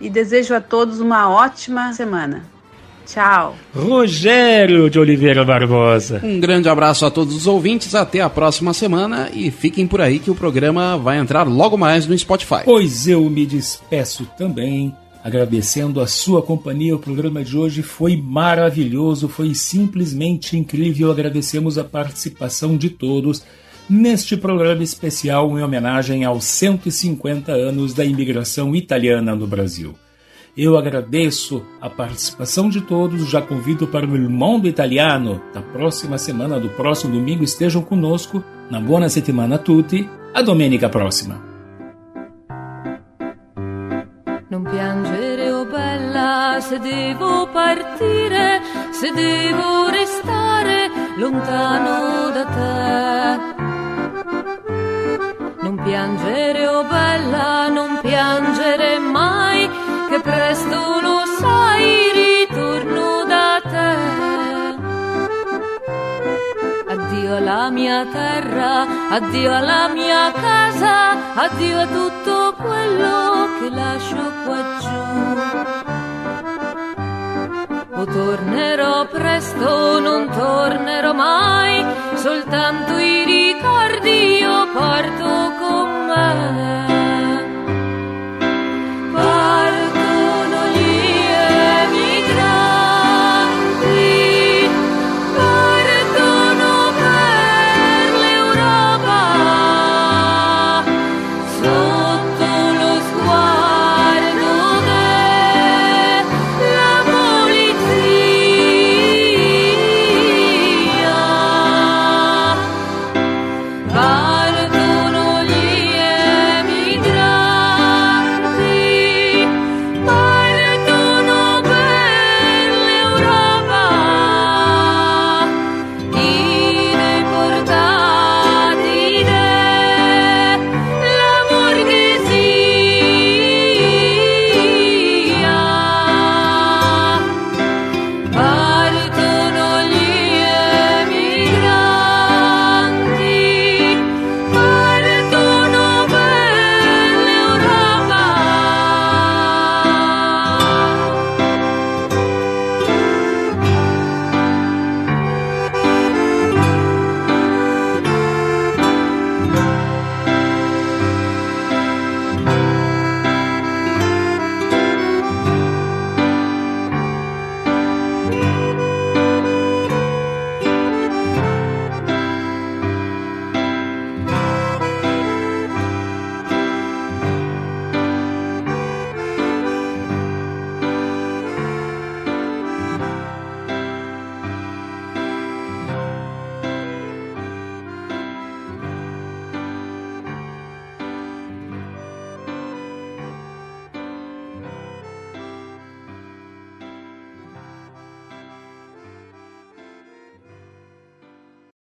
e desejo a todos uma ótima semana. Tchau. Rogério de Oliveira Barbosa. Um grande abraço a todos os ouvintes, até a próxima semana e fiquem por aí que o programa vai entrar logo mais no Spotify. Pois eu me despeço também agradecendo a sua companhia. O programa de hoje foi maravilhoso, foi simplesmente incrível. Agradecemos a participação de todos neste programa especial em homenagem aos 150 anos da imigração italiana no Brasil. Eu agradeço a participação de todos, já convido para o Il Mondo Italiano da próxima semana, do próximo domingo, estejam conosco. Na buona settimana a tutti, a domenica próxima. se devo partire, se devo restare lontano da te. Non piangere, oh bella, non piangere mai, che presto lo sai, ritorno da te. Addio alla mia terra, addio alla mia casa, addio a tutto quello che lascio qua giù. O tornerò presto, non tornerò mai, soltanto i ricordi io porto con me.